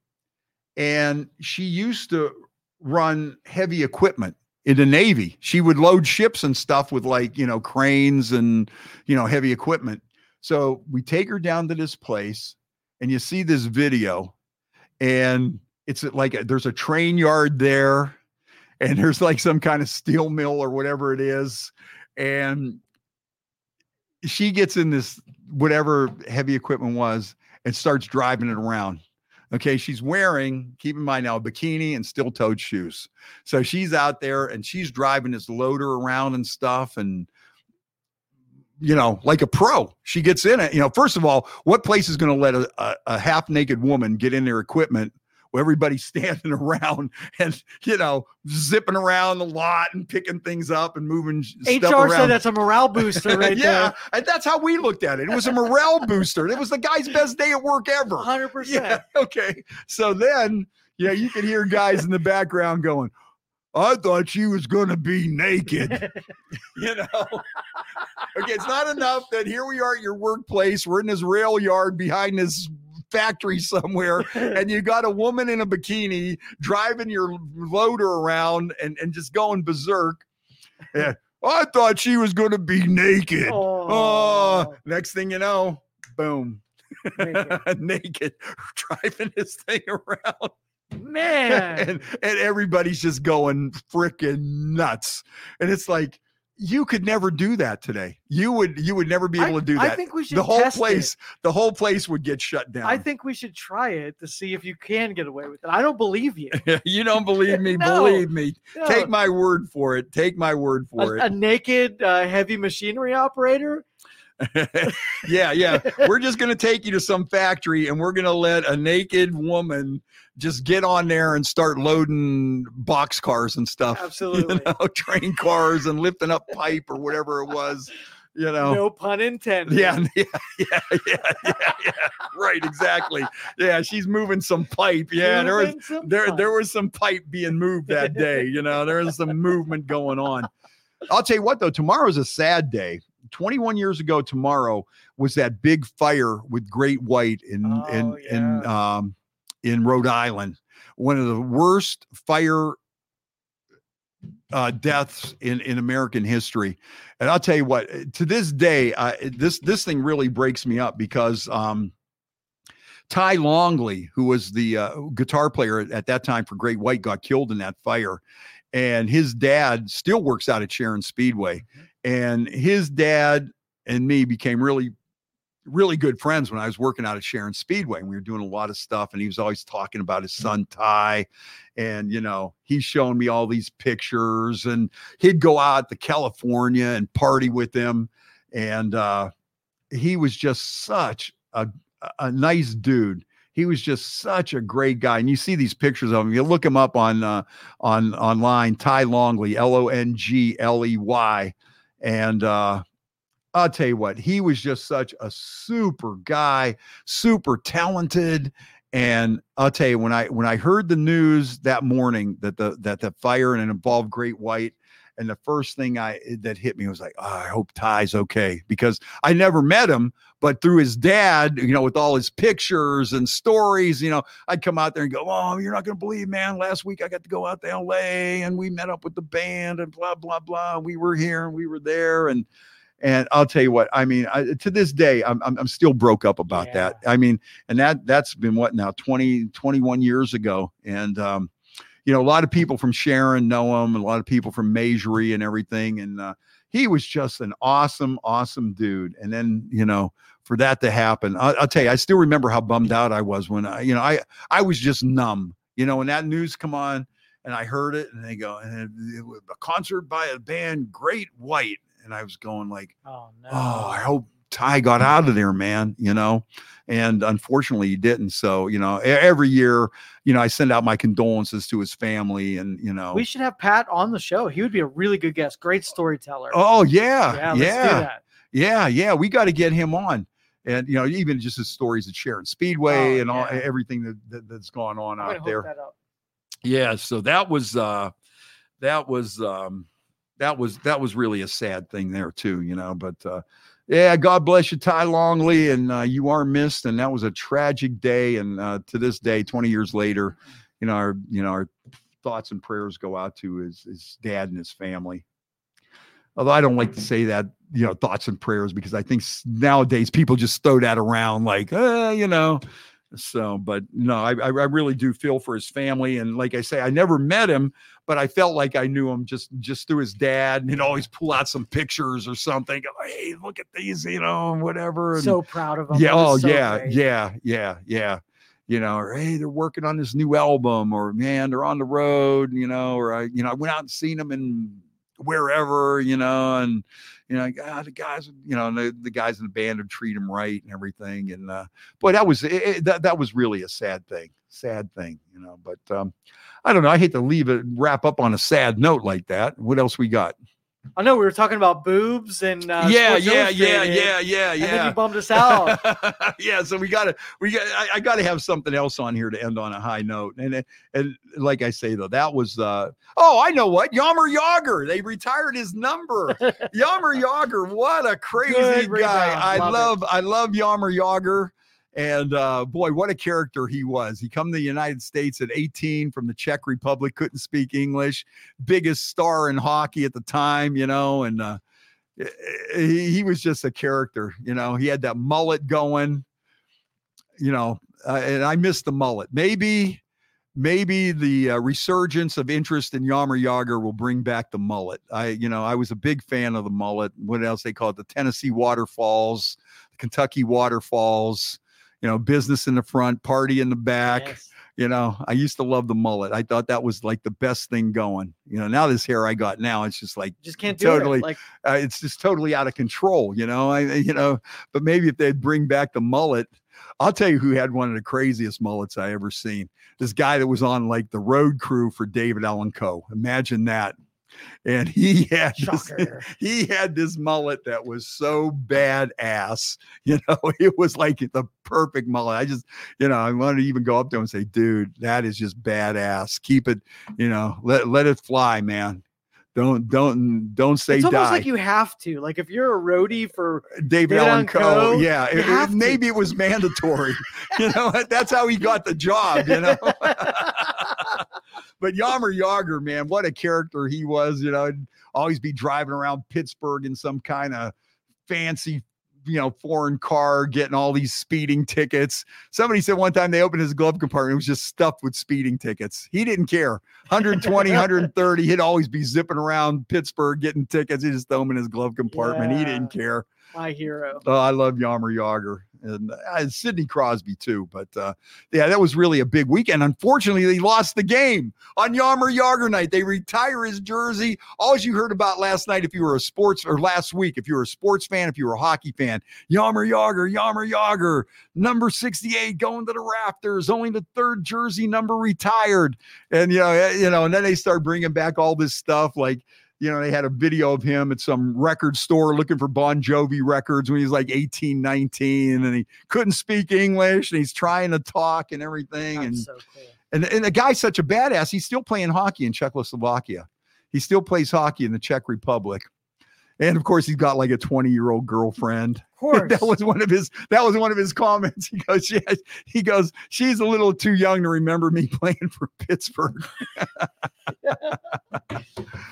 and she used to run heavy equipment in the Navy. She would load ships and stuff with like, you know, cranes and, you know, heavy equipment. So we take her down to this place and you see this video and it's like a- there's a train yard there and there's like some kind of steel mill or whatever it is. And she gets in this whatever heavy equipment was and starts driving it around. Okay, she's wearing, keep in mind now, a bikini and steel toed shoes. So she's out there and she's driving this loader around and stuff. And, you know, like a pro, she gets in it. You know, first of all, what place is going to let a, a, a half naked woman get in their equipment where everybody's standing around and, you know, zipping around the lot and picking things up and moving stuff HR said that's a morale booster right yeah, and that's how we looked at it. It was a morale booster. It was the guy's best day at work ever. there. 100%. Yeah. Okay. So then, yeah, you could hear guys in the background going, I thought she was going to be naked. you know? okay. It's not enough that here we are at your workplace. We're in this rail yard behind this factory somewhere, and you got a woman in a bikini driving your loader around and, and just going berserk. Yeah. I thought she was going to be naked. Oh, Oh, next thing you know, boom, naked. naked, driving this thing around, man. and and everybody's just going freaking nuts. And it's like you could never do that today. You would you would never be able I, to do that. I think we should The whole test it. place, the whole place would get shut down. I think we should try it to see if you can get away with it. I don't believe you. you don't believe me. No. Believe me. No. Take my word for it. Take my word for a, a naked uh, heavy machinery operator. yeah, yeah. We're just going to take you to some factory and we're going to let a naked woman just get on there and start loading box cars and stuff. Absolutely. You know, train cars and lifting up pipe or whatever it was. You know. No pun intended. Yeah, yeah, yeah, yeah, yeah, yeah. Right, exactly. Yeah, she's moving some pipe. Yeah, there was there fun. there was some pipe being moved that day. You know, there was some movement going on. I'll tell you what though, tomorrow's a sad day. 21 years ago tomorrow was that big fire with great white in in Oh, in um in Rhode Island. One of the worst fire uh, deaths in in American history. And I'll tell you what, to this day, I, this this thing really breaks me up because um, Ty Longley, who was the uh, guitar player at, at that time for Great White, got killed in that fire, and his dad still works out at Sharon Speedway, and his dad and me became really really good friends when I was working out at Sharon Speedway. And we were doing a lot of stuff, and he was always talking about his son Ty, and you know he's showing me all these pictures, and he'd go out to California and party with them, and uh, he was just such a a nice dude. He was just such a great guy, and you see these pictures of him. You look him up on uh, on online. Ty Longley, L O N G L E Y, and uh, I'll tell you what, he was just such a super guy, super talented. And I'll tell you, when I when I heard the news that morning that the that the fire and it involved Great White, and the first thing I that hit me was like, oh, I hope Ty's okay because I never met him, but through his dad, you know, with all his pictures and stories, you know, I'd come out there and go, Oh, you're not gonna believe, man. Last week I got to go out to LA and we met up with the band and blah blah blah. We were here and we were there and and I'll tell you what, I mean, I, to this day, I'm, I'm, I'm still broke up about that. I mean, and that, that's been what now 20, 21 years ago. And, um, you know, a lot of people from Sharon know him, a lot of people from Masury and everything. And, uh, he was just an awesome, awesome dude. And then, you know, for that to happen, I'll, I'll tell you, I still remember how bummed out I was when I, you know, I, I was just numb, you know, when that news come on and I heard it and they go, and it, it was a concert by a band, Great White. And I was going like, Oh no. oh, I hope Ty got out of there, man, you know, and unfortunately he didn't. So, you know, every year, you know, I send out my condolences to his family and, you know, We should have Pat on the show. He would be a really good guest. Great storyteller. oh, yeah, yeah. yeah, Let's do yeah, that. yeah, yeah. We got to get him on. And, you know, even just his stories at Sharon Speedway Oh, and all yeah. everything that, that, that's gone on I'm out there. yeah so that was uh that was um that was that was really a sad thing there too you know but uh yeah god bless you ty longley and uh, you are missed and that was a tragic day and uh to this day 20 years later you know our you know our thoughts and prayers go out to his his dad and his family. Although i don't like to say that you know thoughts and prayers because i think nowadays people just throw that around like uh, you know? So, but no, I, I I really do feel for his family, and like I say, I never met him, but I felt like I knew him just just through his dad, and he'd always pull out some pictures or something. Go, hey, look at these, you know, and whatever. And, So proud of him. yeah, oh so yeah, great. yeah, yeah, yeah, you know, or hey, they're working on this new album, or man, they're on the road, you know, or I, you know, I went out and seen them in wherever, you know, and you know, ah, the guys, you know, the, the guys in the band would treat him right and everything. And uh, boy, that was it, it- that that was really a sad thing, sad thing, you know. But um, I don't know. I hate to leave it wrap up on a sad note like that. What else we got? I know we were talking about boobs and uh, yeah, yeah, yeah, yeah, yeah, And then yeah. you bummed us out. yeah, so we got to we got I, I got to have something else on here to end on a high note. And and like I say though, that was uh oh, I know what. Jaromir Jagr. They retired his number. Jaromir Jagr, what a crazy Good guy. rebound. I Love love I love Jaromir Jagr. And uh, boy, what a character he was. He come to the United States at 18 from the Czech Republic, couldn't speak English, biggest star in hockey at the time, you know, and uh, he, he was just a character, you know. He had that mullet going, you know, uh, and I miss the mullet. Maybe, maybe the uh, resurgence of interest in Jaromir Jagr will bring back the mullet. I, you know, I was a big fan of the mullet. What else they call it? The Tennessee waterfalls, the Kentucky waterfalls. You know, business in the front, party in the back. Yes. You know, I used to love the mullet. I thought that was like the best thing going. You know, now this hair I got now, it's just like Just can't do Totally. it. Like uh, it's just totally out of control, you know. I, you know, but maybe if they'd bring back the mullet, I'll tell you who had one of the craziest mullets I ever seen. This guy that was on like the road crew for David Allan Coe. Imagine that. And he had this, he had this mullet that was so badass. You know, it was like the perfect mullet. I just, you know, I wanted to even go up to him and say, dude, that is just badass. Keep it, you know, let let it fly, man. Don't don't don't say it's almost die. like you have to. Like if you're a roadie for uh, David, David Allan Allan Coe Coe, Yeah, it- it- maybe it was mandatory. you know, that's how he got the job. You know, but Jaromir Jagr, man, what a character he was. You know, and always be driving around Pittsburgh in some kind of fancy. You know, foreign car getting all these speeding tickets. Somebody said one time they opened his glove compartment, it was just stuffed with speeding tickets. He didn't care. 120, 130. He'd always be zipping around Pittsburgh getting tickets. He just throw them in his glove compartment. He didn't care. My hero. Oh, I love Jaromir Jagr and uh, Sidney Crosby too. But uh, yeah, that was really a big weekend. Unfortunately, they lost the game on Jaromir Jagr night. They retire his jersey. All you heard about last night, if you were a sports or last week, if you were a sports fan, if you were a hockey fan, Jaromir Jagr, Jaromir Jagr, number 68 going to the Raptors, only the third jersey number retired. And you know, eh, you know, and then they start bringing back all this stuff like you know, they had a video of him at some record store looking for Bon Jovi records when he was like 18, 19, and he couldn't speak English and he's trying to talk and everything. And, so cool. and, and the guy's such a badass. He's still playing hockey in Czechoslovakia. He still plays hockey in the Czech Republic. And of course, he's got like a 20 year old girlfriend. Of course. that was one of his that was one of his comments. He goes, yeah, he goes, she's a little too young to remember me playing for Pittsburgh.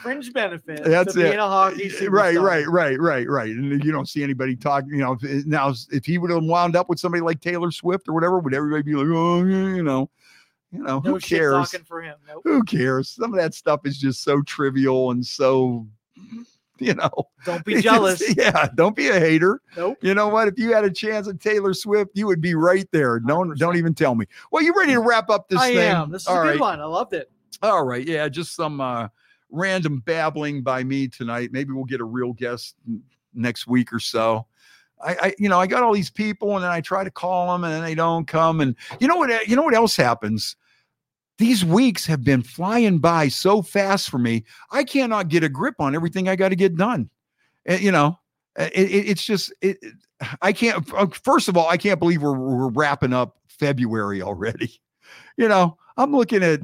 fringe benefit. That's it. a hockey Uh, right, right, right, right, right. And you don't see anybody talking. You know, if, now if he would have wound up with somebody like Taylor Swift or whatever, would everybody be like, oh, you know, you know, No who cares? talking for him. Nope. Who cares? Some of that stuff is just so trivial and so, you know, Don't be jealous. yeah, don't be a hater. Nope. You know what? If you had a chance at Taylor Swift, you would be right there. Don't don't even tell me. Well, you ready to wrap up this I thing? am. This is All a good right. one. I loved it. All right. Yeah, just some uh random babbling by me tonight. Maybe we'll get a real guest next week or so. I, I you know, I got all these people and then I try to call them and then they don't come. And you know what uh, you know what else happens? These weeks have been flying by so fast for me. I cannot get a grip on everything I got to get done. And you know, uh, it, it- it's just it- I can't uh, first of all, I can't believe we're we're wrapping up February already. You know, I'm looking at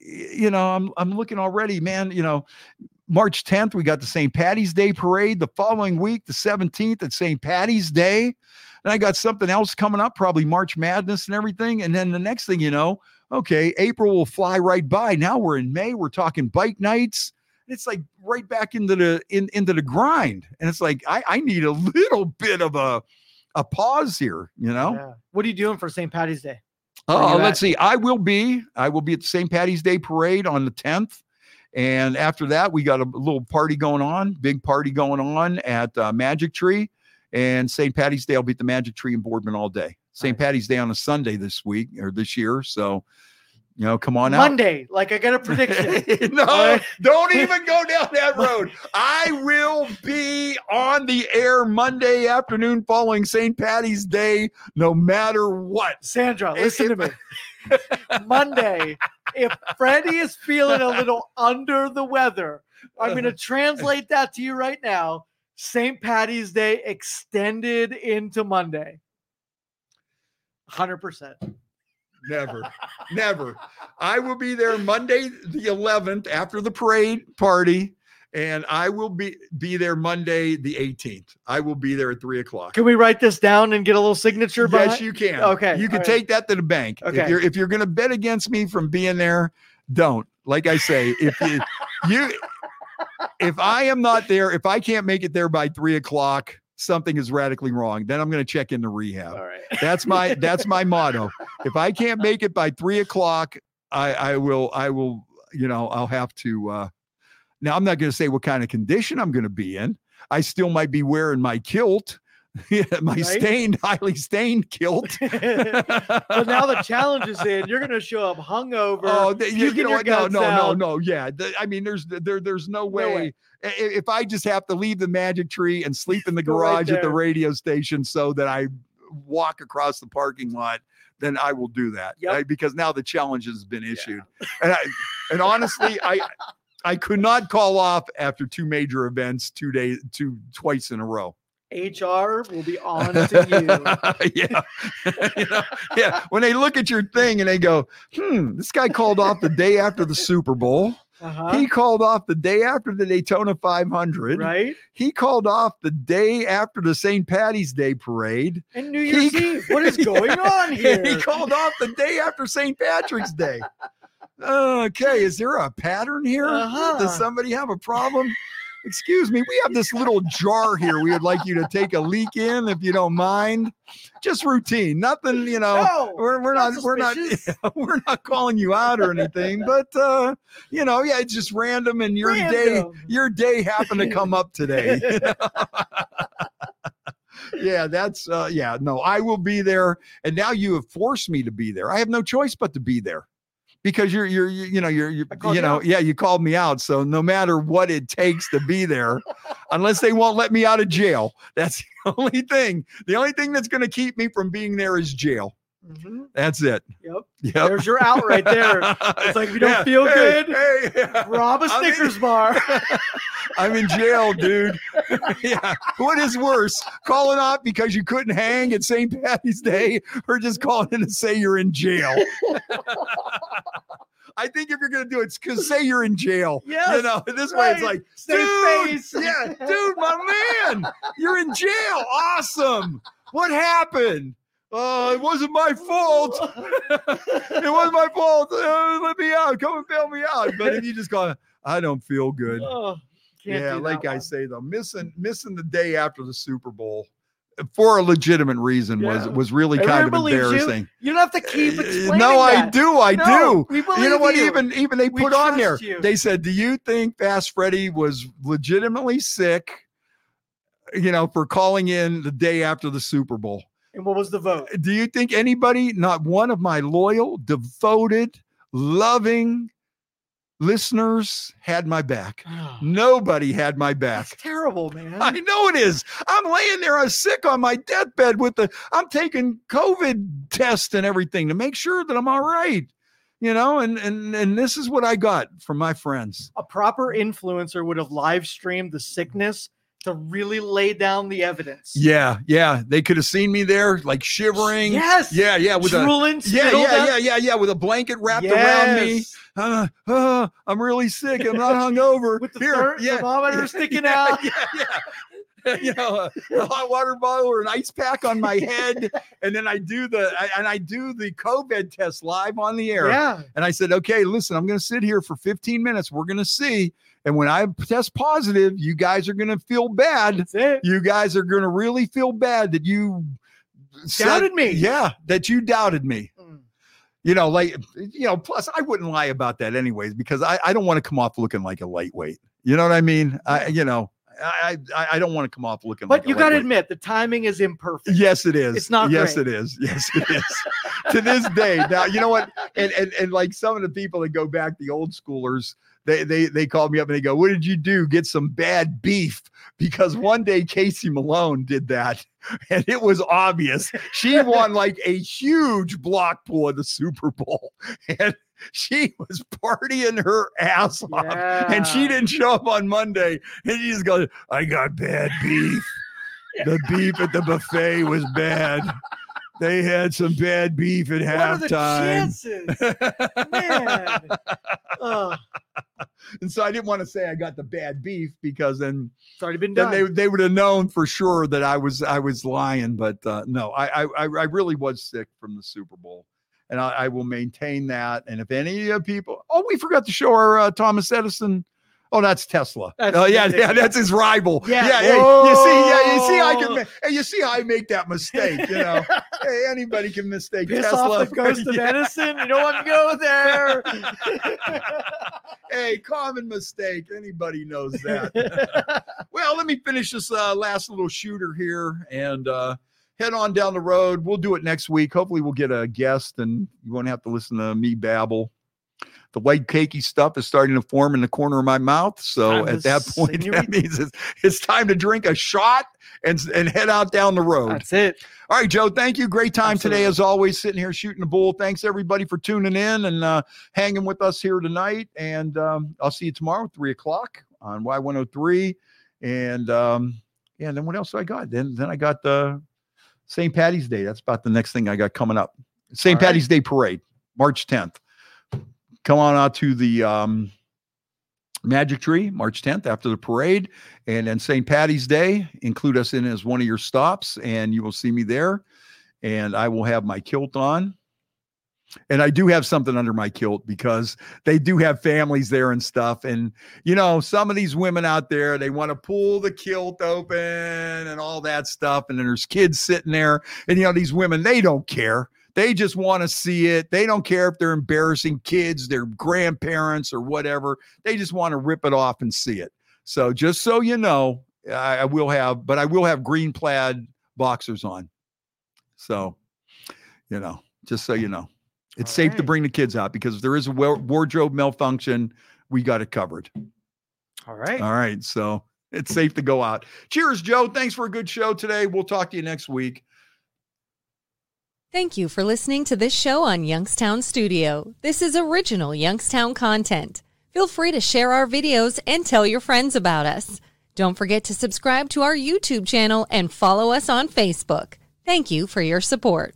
you know, I'm I'm looking already, man. You know, March 10th, we got the St. Patty's Day parade. The following week, the 17th, at St. Patty's Day. And I got something else coming up, probably March Madness and everything. And then the next thing you know, okay, April will fly right by. Now we're in May. We're talking bike nights. It's like right back into the in into the grind. And it's like I, I need a little bit of a a pause here, you know. Yeah. What are you doing for St. Patty's Day? Oh, let's at? see. I will be. I will be at the St. Patty's Day parade on the 10th. And after that, we got a little party going on, big party going on at uh, Magic Tree. And St. Patty's Day, I'll be at the Magic Tree in Boardman all day. St. Patty's Day on a Sunday this week or this year. So, you know, come on out. Monday, like I got a prediction. no, don't even go down that road. I will be on the air Monday afternoon following St. Patty's Day, no matter what. Sandra, If- listen to me. Monday, if Freddie is feeling a little under the weather, I'm going to translate that to you right now. St. Patty's Day extended into Monday. 100%. Never, never. I will be there Monday, the 11th, after the parade party, and I will be be there Monday, the 18th. I will be there at three o'clock. Can we write this down and get a little signature? Yes, behind- you can. Okay, you can all right. take that to the bank. Okay. If you're if you're gonna bet against me from being there, don't. Like I say, if you, you if I am not there, if I can't make it there by three o'clock, something is radically wrong. Then I'm gonna check into rehab. All right. That's my that's my motto. If I can't make it by three o'clock, I I will I will you know I'll have to. uh Now I'm not going to say what kind of condition I'm going to be in. I still might be wearing my kilt, yeah, my Right. stained, highly stained kilt. but now the challenge is in. You're going to show up hungover. Oh, you, you know what? No, no, no, out. no. Yeah, th- I mean, there's there, there's no way. Way. I- i- If I just have to leave the magic tree and sleep in the Go right garage at the radio station so that I walk across the parking lot, then I will do that. Yep. right? Because now the challenge has been issued, and I, and honestly, I I could not call off after two major events, two days, two twice in a row. HR will be on to you. yeah. You know, yeah. When they look at your thing and they go, hmm, this guy called off the day after the Super Bowl. Uh-huh. He called off the day after the Daytona 500. right? He called off the day after the St. Patty's Day parade. And New Year's He- Eve. What is going on here? he called off the day after St. Patrick's Day. Okay, is there a pattern here? Uh-huh. Does somebody have a problem? Excuse me, we have this little jar here. We would like you to take a leak in if you don't mind. Just routine, nothing, you know. No, we're, we're not we're not we're not calling you out or anything, but uh, you know, yeah, it's just random and your day your day happened to come up today. you know? yeah, that's uh yeah, no, I will be there. And now you have forced me to be there. I have no choice but to be there. Because you're you're you you know you're, you're I called you you know out. yeah you called me out so no matter what it takes to be there unless they won't let me out of jail that's the only thing the only thing that's going to keep me from being there is jail Mhm. that's it Yep. yep There's your out right there. It's like if you don't Yeah, feel hey, good, hey, yeah. rob a I mean- Snickers bar. I'm in jail, dude. yeah. What is worse, calling off because you couldn't hang at St. Patty's Day or just calling in to say you're in jail? I think if you're going to do it, it's because say you're in jail. Yes, You know, this way it's like, dude, face. yeah, dude, my man, you're in jail. Awesome. What happened? Uh, it wasn't my fault. it wasn't my fault. Uh, let me out. Come and bail me out. But if you just go, I don't feel good Oh, yeah, like that I say though, missing missing the day after the Super Bowl for a legitimate reason was Yeah. was really Everyone kind of believes you. embarrassing. You don't have to keep Uh, explaining. no, I that. do, I No, do. We You know what? you. Even even they We put on there. you. They said, "Do you think Fast Freddie was legitimately sick?" You know, for calling in the day after the Super Bowl. And what was the vote? Do you think anybody, not one of my loyal, devoted, loving listeners, had my back? Ah. Nobody had my back. That's terrible, man. I know it is. I'm laying there, I'm sick on my deathbed with the, I'm taking COVID test and everything to make sure that I'm all right. You know, and and and this is what I got from my friends. a proper influencer would have live streamed the sickness to really lay down the evidence. Yeah, yeah. They could have seen me there, like shivering. Yes. Yeah, yeah. With a Drooling, yeah, yeah, yeah, yeah, yeah. With a blanket wrapped around me. Yes. Uh, uh, I'm really sick. I'm not hungover. With the Here, ther- yeah, thermometer sticking yeah, out. Yeah, yeah. you know, a, a hot water bottle or an ice pack on my head, and then I do the I, and I do the COVID test live on the air. Yeah. And I said, okay, listen, I'm going to sit here for 15 minutes. We're going to see, and when I test positive, you guys are going to feel bad. That's it. You guys are going to really feel bad that you Doubted me. Yeah, that you doubted me Mm. you know, like, you know, plus I wouldn't lie about that anyways, because I, I don't want to come off looking like a lightweight. You know what I mean? I, you know, I I, I don't want to come off looking. But like a you got to admit, the timing is imperfect. Yes, it is. It's not Yes, great. it is. Yes, it is. to this day, now you know what? And, and and like some of the people that go back, the old schoolers, they they they call me up and they go, "What did you do? Get some bad beef?" Because one day Casey Malone did that, and it was obvious. She won like a huge block pool at the Super Bowl, and she was partying her ass off. And she didn't show up on Monday, and she just goes, "I got bad beef." the beef at the buffet was bad. They had some bad beef at What are the halftime. chances? Man. Ugh, and so I didn't want to say I got the bad beef because then it's already been done. they they would have known for sure that I was I was lying. But uh, no, I, I I really was sick from the Super Bowl, and I, I will maintain that. And if any uh, people, oh, we forgot to show our uh, Thomas Edison. Oh, that's Tesla. That's- oh yeah, that's yeah, that's his rival. Yeah. yeah, yeah. You see, yeah, you see, I can, ma- hey, you see, how I make that mistake. You know, hey, anybody can mistake Piss Tesla. off the ghost of Yeah. Edison. You don't want to go there. Hey, common mistake. Anybody knows that. well, let me finish this uh, last little shooter here and uh, head on down the road. We'll do it next week. Hopefully, we'll get a guest and you won't have to listen to me babble. The white cakey stuff is starting to form in the corner of my mouth. So Time at that point, that means it's, it's time to drink a shot and, and head out down the road. That's it. All right, Joe. Thank you. Great time today, as always, sitting here shooting the bull. Thanks everybody for tuning in and uh, hanging with us here tonight. And um, I'll see you tomorrow, three o'clock on Y103. And um, yeah, and then what else do I got? Then then I got the St. Patty's Day. That's about the next thing I got coming up. St. All right. Patty's Day parade, March 10th. Come on out to the um, Magic Tree, March 10th after the parade. And then St. Patty's Day, include us in as one of your stops, and you will see me there. And I will have my kilt on. And I do have something under my kilt because they do have families there and stuff. And, you know, some of these women out there, they want to pull the kilt open and all that stuff. And then there's kids sitting there. And, you know, these women, they don't care. They just want to see it. They don't care if they're embarrassing kids, their grandparents, or whatever. They just want to rip it off and see it. So just so you know, I, I will have, but I will have green plaid boxers on. So, you know, just so you know, it's All safe to bring the kids out because if there is a wardrobe malfunction, we got it covered. All right. All right. So it's safe to go out. Cheers, Joe. Thanks for a good show today. We'll talk to you next week. Thank you for listening to this show on Youngstown Studio. This is original Youngstown content. Feel free to share our videos and tell your friends about us. Don't forget to subscribe to our YouTube channel and follow us on Facebook. Thank you for your support.